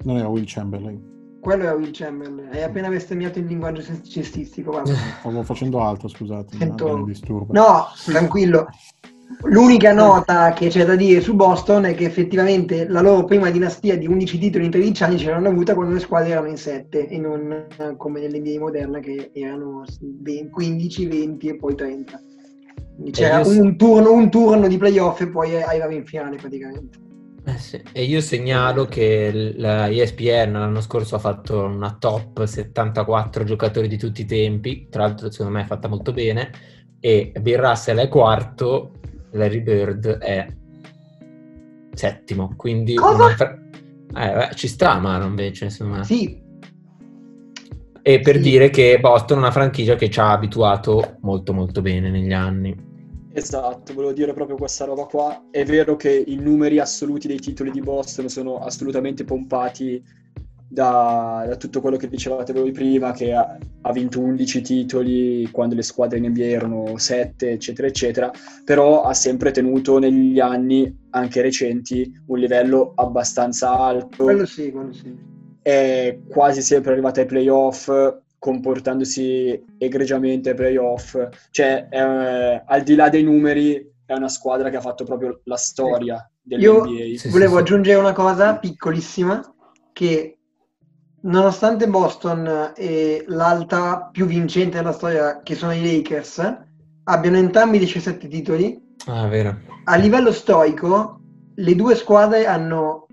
Non era Will Chamberlain. Quello è Will Chamberlain. Hai appena bestemmiato il linguaggio cest- cestistico. Stavo facendo altro, scusate, Sento-. No, tranquillo. L'unica nota che c'è da dire su Boston è che effettivamente la loro prima dinastia di 11 titoli in 13 anni ce l'hanno avuta quando le squadre erano in 7 e non eh, come nell'NBA moderna che erano 20 15, 20 e poi 30. Quindi c'era io un turno, un turno di playoff e poi arrivavi in finale praticamente. Eh sì. E io segnalo che la ESPN l'anno scorso ha fatto una top 74 giocatori di tutti i tempi, tra l'altro secondo me è fatta molto bene, e Bill Russell è quarto, Larry Bird è settimo, quindi... Cosa? eh, beh, ci sta Amaro invece, insomma. Sì, E per sì. dire che Boston è una franchigia che ci ha abituato molto molto bene negli anni. Esatto, volevo dire proprio questa roba qua. È vero che i numeri assoluti dei titoli di Boston sono assolutamente pompati da, da tutto quello che dicevate voi prima, che ha, ha vinto 11 titoli quando le squadre in NBA erano 7, eccetera, eccetera, però ha sempre tenuto negli anni, anche recenti, un livello abbastanza alto quello sì, quello sì. è quasi sempre arrivata ai playoff, comportandosi egregiamente ai playoff. Cioè, eh, al di là dei numeri, è una squadra che ha fatto proprio la storia Io dell'NBA. Sì, volevo sì. aggiungere una cosa piccolissima che nonostante Boston e l'altra più vincente della storia che sono i Lakers abbiano entrambi 17 titoli Ah, a livello storico le due squadre hanno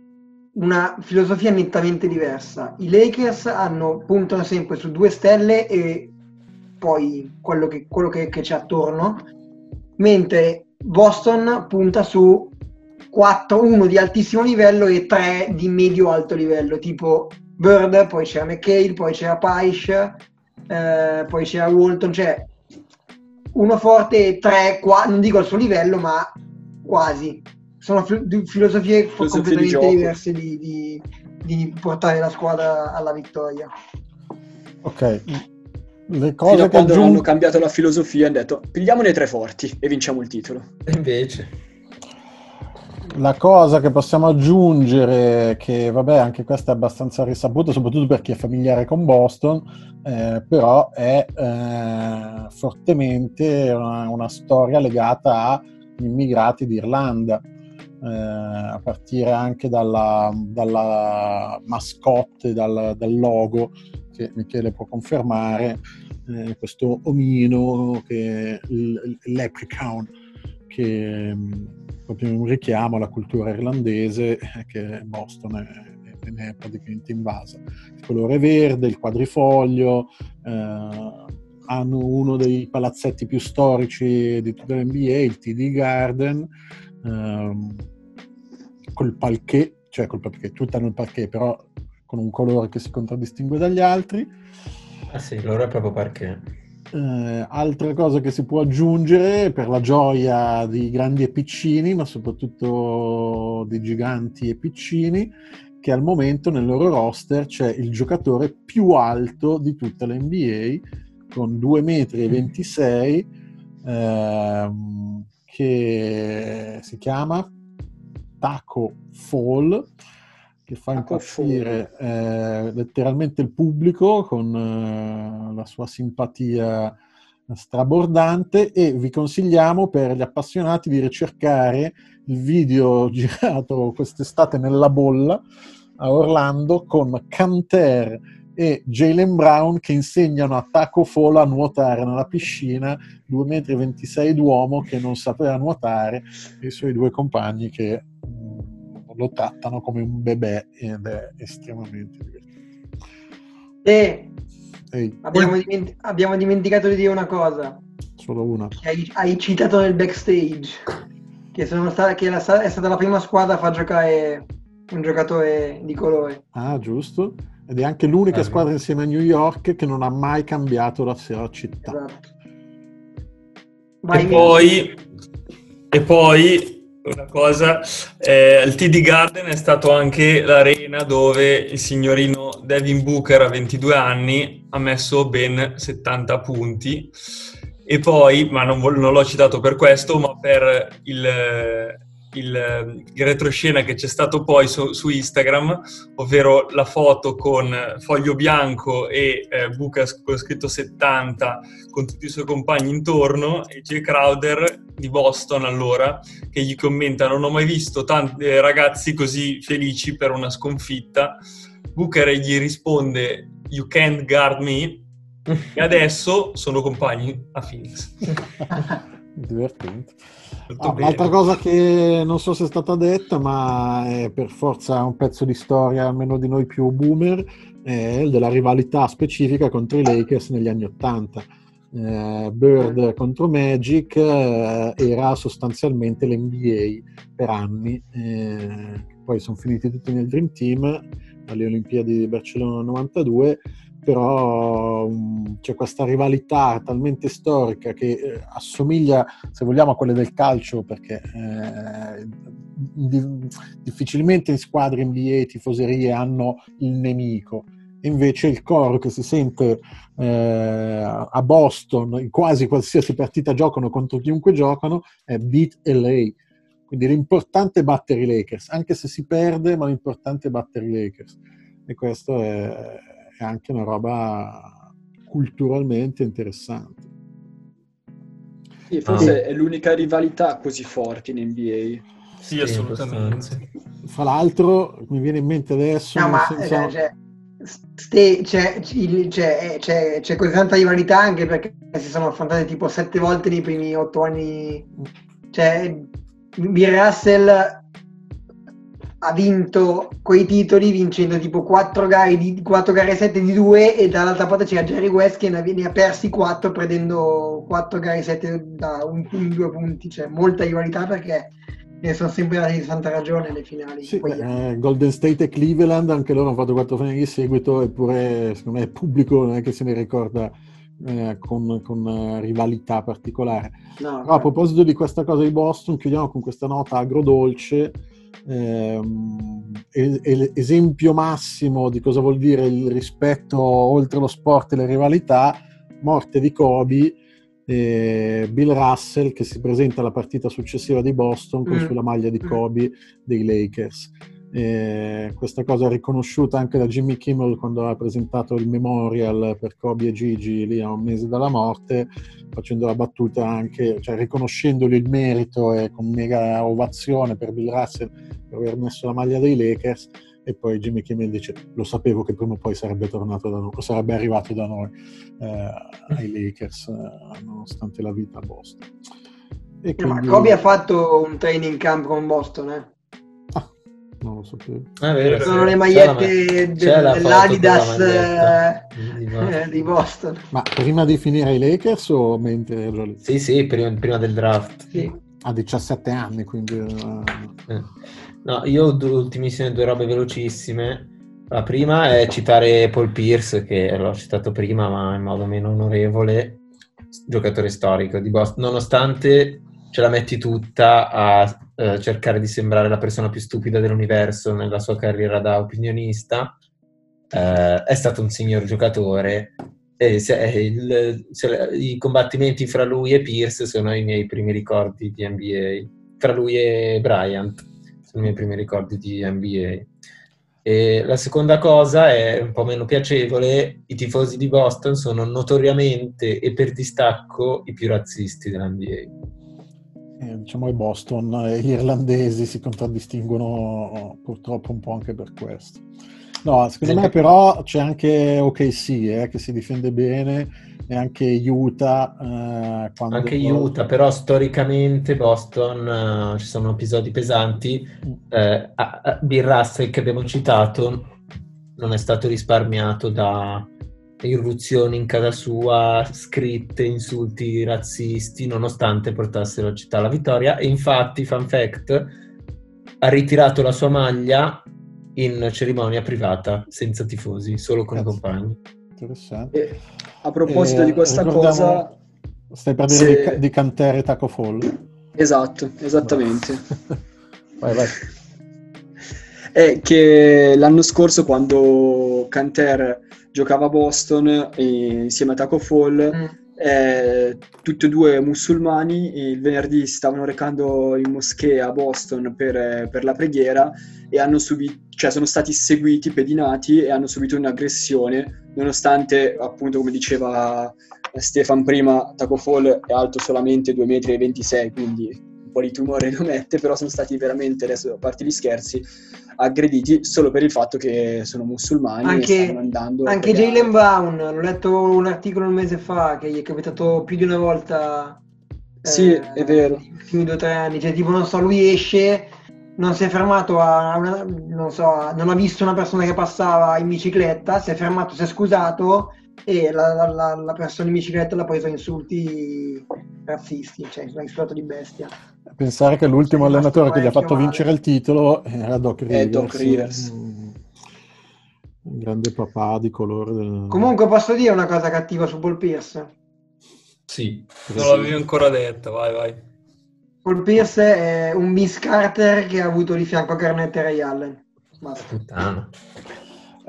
una filosofia nettamente diversa. I Lakers hanno, puntano sempre su due stelle e poi quello che, quello che, che c'è attorno mentre Boston punta su 4, uno di altissimo livello e 3 di medio-alto livello, tipo Bird, poi c'era McHale, poi c'era Paish, eh, poi c'era Walton, cioè uno forte e 3, non dico al suo livello, ma quasi. Sono fi- di- filosofie di completamente gioco. diverse di, di- di portare la squadra alla vittoria. Ok, le Fino cose a che quando hanno aggiungo... cambiato la filosofia hanno detto pigliamone tre forti e vinciamo il titolo. E invece... La cosa che possiamo aggiungere, che vabbè, anche questa è abbastanza risaputa, soprattutto per chi è familiare con Boston, eh, però è eh, fortemente una, una storia legata agli immigrati d'Irlanda, eh, a partire anche dalla, dalla mascotte, dal, dal logo, che Michele può confermare, eh, questo omino, che, il leprechaun, che mh, proprio un richiamo alla cultura irlandese eh, che Boston è, ne è praticamente invasa. Il colore verde, il quadrifoglio, eh, hanno uno dei palazzetti più storici di tutta l'NBA, il TD Garden, ehm, col parquet, cioè col parquet, tutti hanno il parquet, però con un colore che si contraddistingue dagli altri. Ah sì, loro è proprio perché... Eh, altre cose che si può aggiungere per la gioia di grandi e piccini, ma soprattutto di giganti e piccini, che al momento nel loro roster c'è il giocatore più alto di tutta l'NBA con 2,26 m, ehm, che si chiama Taco Fall, che fa impazzire eh, letteralmente il pubblico con eh, la sua simpatia strabordante e vi consigliamo per gli appassionati di ricercare il video girato quest'estate nella bolla a Orlando con Canter e Jalen Brown che insegnano a Taco Fall a nuotare nella piscina 2,26 m d'uomo che non sapeva nuotare e i suoi due compagni che mm, lo trattano come un bebè ed è estremamente divertente. E Ehi, abbiamo, diment- abbiamo dimenticato di dire una cosa. solo una. che Hai, hai citato nel backstage che, sono sta- che la- è stata la prima squadra a far giocare un giocatore di colore. Ah, giusto. Ed è anche l'unica Eh. squadra insieme a New York che non ha mai cambiato la sua città. Esatto. Vai, E poi, e poi una cosa, eh, il TD Garden è stato anche l'arena dove il signorino Devin Booker a 22 anni ha messo ben 70 punti. E poi, ma non, non l'ho citato per questo, ma per il, il, il retroscena che c'è stato poi su, su Instagram, ovvero la foto con foglio bianco e eh, Booker con scritto 70 con tutti i suoi compagni intorno e Jay Crowder di Boston allora che gli commenta non ho mai visto tanti eh, ragazzi così felici per una sconfitta. Booker gli risponde you can't guard me. E adesso sono compagni a Phoenix Divertente. Ah, bene. L'altra cosa che non so se è stata detta, ma è per forza un pezzo di storia, almeno di noi più boomer, è della rivalità specifica contro i Lakers negli anni Ottanta. Eh, Bird contro Magic eh, era sostanzialmente l'NBA per anni, eh, poi sono finiti tutti nel Dream Team alle Olimpiadi di Barcellona 92 però um, c'è questa rivalità talmente storica che eh, assomiglia, se vogliamo, a quelle del calcio, perché eh, di- difficilmente in squadre NBA tifoserie hanno il nemico. Invece il coro che si sente eh, a Boston in quasi qualsiasi partita giocano contro chiunque giocano è Beat LA. Quindi l'importante è battere i Lakers, anche se si perde, ma l'importante è battere i Lakers. E questo è, è anche una roba culturalmente interessante. Sì, forse Ah. è l'unica rivalità così forte in NBA. sì assolutamente Fra l'altro, mi viene in mente adesso, No, ma senso- eh, cioè, ste- c'è, il- c'è- eh, c'è- c'è così tanta rivalità anche perché si sono affrontate tipo sette volte nei primi otto anni. Cioè, Bill Russell ha vinto quei titoli vincendo tipo 4 gare, di, 4 gare 7 di 2 e dall'altra parte c'era Jerry West che ne ha, ne ha persi 4 prendendo 4 gare 7 da un, un- due punti. Cioè, molta rivalità perché ne sono sempre dati di santa ragione le finali. Sì, eh, Golden State e Cleveland, anche loro hanno fatto quattro finali di seguito, eppure secondo me il pubblico non è che se ne ricorda eh, con, con, eh, rivalità particolare. no, Però a proposito di questa cosa di Boston, chiudiamo con questa nota agrodolce. Ehm, e- e- esempio massimo di cosa vuol dire il rispetto oltre lo sport e le rivalità, morte di Kobe, eh, Bill Russell che si presenta alla partita successiva di Boston con Mm. sulla maglia di Kobe dei Lakers. Eh, questa cosa riconosciuta anche da Jimmy Kimmel quando ha presentato il memorial per Kobe e Gigi lì a un mese dalla morte, facendo la battuta anche, cioè riconoscendogli il merito e con mega ovazione per Bill Russell per aver messo la maglia dei Lakers. E poi Jimmy Kimmel dice: Lo sapevo che prima o poi sarebbe tornato da noi, o sarebbe arrivato da noi eh, ai Lakers, eh, nonostante la vita a Boston. E Eh, Ma quindi- Kobe ha fatto un training camp con Boston, eh. Non lo sapevo. È vero, Sono le magliette la- c'è la de- dell'Adidas della maglietta eh, di Boston. eh, di Boston. Ma prima di finire ai Lakers o mentre ero lì? Sì, sì, prima, prima del draft. Sì. A 17 anni, quindi... eh, Eh. No, io ho due ultimissime due robe velocissime. La prima è citare Paul Pierce, che l'ho citato prima, ma in modo meno onorevole, giocatore storico di Boston, nonostante ce la metti tutta a eh, cercare di sembrare la persona più stupida dell'universo nella sua carriera da opinionista. eh, è stato un signor giocatore eh, se, eh, il, se, i combattimenti fra lui e Pierce sono i miei primi ricordi di NBA. Fra lui e Bryant sono i miei primi ricordi di NBA. E la seconda cosa è un po' meno piacevole, i tifosi di Boston sono notoriamente e per distacco i più razzisti dell'NBA. Eh, diciamo che Boston e gli irlandesi si contraddistinguono purtroppo un po' anche per questo. No, secondo me però c'è anche OKC eh, che si difende bene e anche Utah. Eh, anche Utah, però storicamente Boston uh, ci sono episodi pesanti. Mm. Eh, Bill Russell che abbiamo citato non è stato risparmiato da irruzioni in casa sua, scritte, insulti razzisti, nonostante portassero la città alla vittoria. E infatti, fun fact, ha ritirato la sua maglia in cerimonia privata, senza tifosi, solo con Grazie. i compagni. Interessante. E a proposito e, di questa cosa... Stai per dire se... di, di Cantere Taco Fall? Esatto, esattamente. vai, vai. È che l'anno scorso quando Canter giocava a Boston insieme a Taco Fall, mm. eh, tutti e due musulmani, il venerdì si stavano recando in moschea a Boston per, per la preghiera e hanno subito, cioè sono stati seguiti, pedinati e hanno subito un'aggressione, nonostante appunto come diceva Stefan prima, Taco Fall è alto solamente 2,26 m, quindi un po' di tumore lo mette, però sono stati veramente, adesso a parte gli scherzi, aggrediti solo per il fatto che sono musulmani anche, anche Jalen Brown ho letto un articolo un mese fa che gli è capitato più di una volta sì eh, è vero. negli ultimi due o tre anni. Cioè tipo non so lui esce non si è fermato a una, non so non ha visto una persona che passava in bicicletta si è fermato si è scusato e la, la, la persona in bicicletta l'ha preso insulti razzisti cioè l'ha insultato di bestia Pensare che l'ultimo allenatore che gli ha fatto male. vincere il titolo era Doc Rivers. È Doc Rivers. Un grande papà di colore. Del... Comunque posso dire una cosa cattiva su Paul Pierce? Sì. Non l'avevi ancora detto, vai vai. Paul Pierce è un Miss Carter che ha avuto di fianco a Garnett e Ray Allen. Puttana.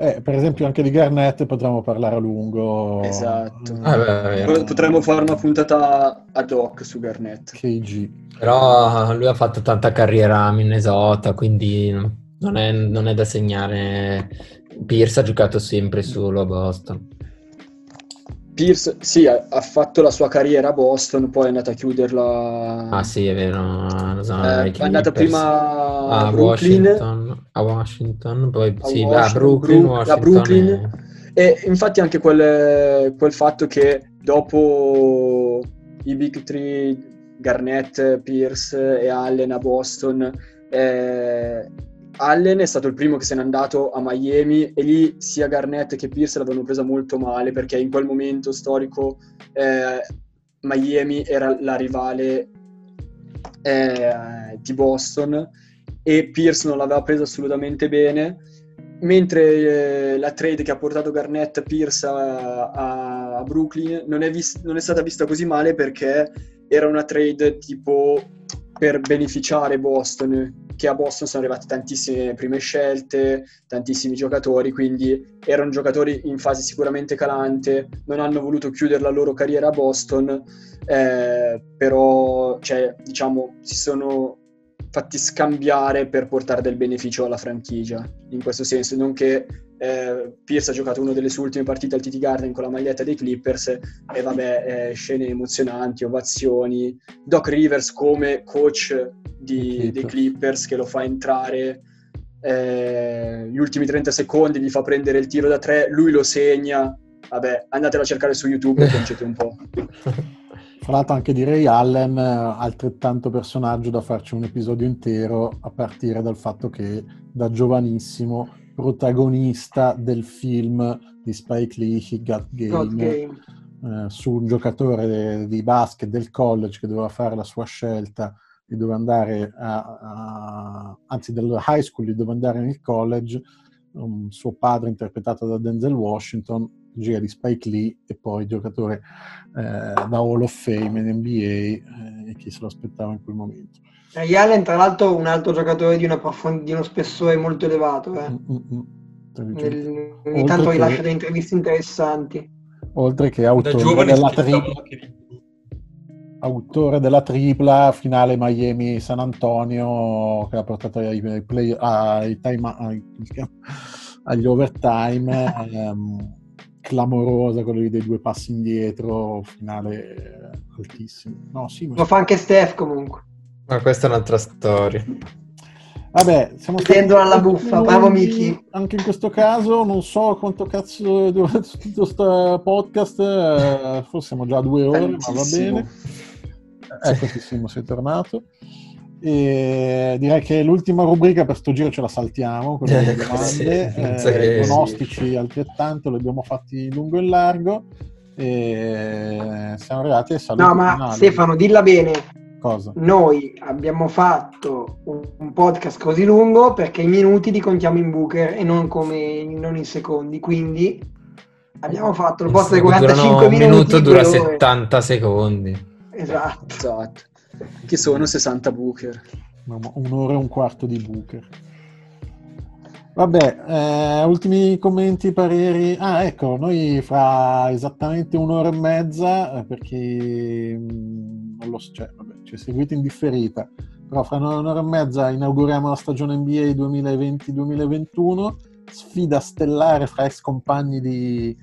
Eh, per esempio anche di Garnett potremmo parlare a lungo. Esatto. Ah, beh, Potremmo fare una puntata ad hoc su Garnett. KG. Però lui ha fatto tanta carriera a Minnesota, quindi non è, non è da segnare. Pierce ha giocato sempre solo a Boston. Pierce, sì, ha, ha, fatto la sua carriera a Boston, poi è andato a chiuderla. Ah, sì, è vero. Eh, è andato prima a, a Washington, a Washington, poi a sì, Washington, a Brooklyn. Washington, a Brooklyn. E... e... infatti anche quel, quel fatto che dopo i Big Three, Garnett, Pierce e Allen a Boston, eh, Allen è stato il primo che se n'è andato a Miami e lì sia Garnett che Pierce l'avevano presa molto male perché in quel momento storico eh, Miami era la rivale eh, di Boston e Pierce non l'aveva presa assolutamente bene. Mentre eh, la trade che ha portato Garnett Pierce a, a, a Brooklyn non è, vis- non è stata vista così male perché era una trade tipo per beneficiare Boston, che a Boston sono arrivate tantissime prime scelte, tantissimi giocatori, quindi erano giocatori in fase sicuramente calante, non hanno voluto chiudere la loro carriera a Boston, eh, però cioè, diciamo, si sono fatti scambiare per portare del beneficio alla franchigia, in questo senso, non che eh, Pierce ha giocato una delle sue ultime partite al TT Garden con la maglietta dei Clippers e vabbè, eh, scene emozionanti, ovazioni. Doc Rivers come coach di, dei Clippers che lo fa entrare eh, gli ultimi 30 secondi, gli fa prendere il tiro da tre, lui lo segna. Vabbè, andatelo a cercare su YouTube e conoscete un po'. Fra l'altro anche di Ray Allen, altrettanto personaggio da farci un episodio intero, a partire dal fatto che da giovanissimo protagonista del film di Spike Lee, He Got Game, Game. Eh, su un giocatore di basket del college che doveva fare la sua scelta di dove andare a, a, anzi del high school di dove andare nel college um, suo padre interpretato da Denzel Washington regia di Spike Lee e poi giocatore eh, da Hall of Fame in NBA eh, e chi se lo aspettava in quel momento Ray Allen, tra l'altro, un altro giocatore di, profondi- di uno spessore molto elevato. Eh. Mm-hmm. Nel, ogni tanto rilascia che... delle interviste interessanti. oltre che autore della tripla, autore della tripla finale Miami-San Antonio che ha portato ai, play, ai time, ai- agli overtime ehm, clamorosa quello dei due passi indietro finale eh, altissimo no, sì, ma- Lo fa anche Steph comunque. Ma questa è un'altra storia. Vabbè, siamo Mettendola alla buffa, bravo Miki. Anche in questo caso, non so quanto cazzo è durato tutto questo podcast, eh, forse siamo già a due ore, ma va bene. Eccoci, Simo, sei tornato. E direi che l'ultima rubrica per sto giro ce la saltiamo, quella delle sì, domande, penso eh, che i sì. pronostici altrettanto, li abbiamo fatti lungo e in largo e siamo arrivati ai saluti No, ma finali. Stefano, dilla bene. Cosa? Noi abbiamo fatto un, un podcast così lungo perché i minuti li contiamo in booker e non come non in secondi. Quindi abbiamo fatto il posto dei Durano 45 un minuti. minuto dura due ore. 70 secondi. Esatto. Esatto. Che sono 60 booker. No, un'ora e un quarto di Booker. Vabbè, eh, ultimi commenti, pareri. Ah, ecco, noi fra esattamente un'ora e mezza, eh, per chi mm, non lo so, cioè, vabbè, ci seguite in differita, però fra un'ora e mezza inauguriamo la stagione NBA 2020-2021, sfida stellare fra ex compagni di,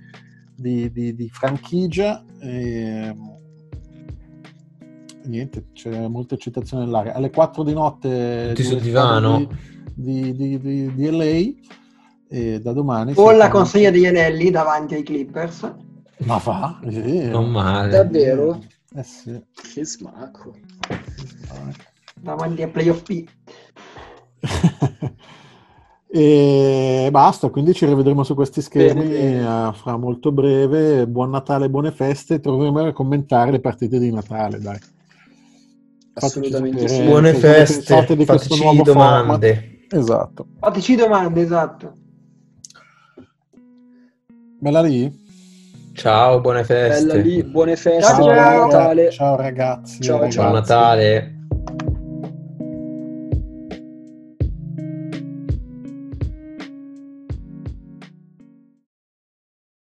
di, di- di franchigia. E, niente, c'è molta eccitazione nell'aria. Alle 4 di notte Tutti sul due divano. Di, di, di, di LA e da domani O si la consegna degli anelli davanti ai Clippers. ma va Sì. Non male. Davvero? eh sì Che smacco. Davanti ai playoff P. e basta quindi ci rivedremo su questi schermi Bene, bene. eh, fra molto breve buon Natale buone feste troveremo a commentare le partite di Natale dai Assolutamente sì. Buone feste, fateci domande. format. esatto Fateci domande, esatto. bella lì Ciao, buone feste. Bella lì, buone feste, Ciao, ciao. Natale. ciao ragazzi Ciao, ragazzi. ciao. Buon Natale.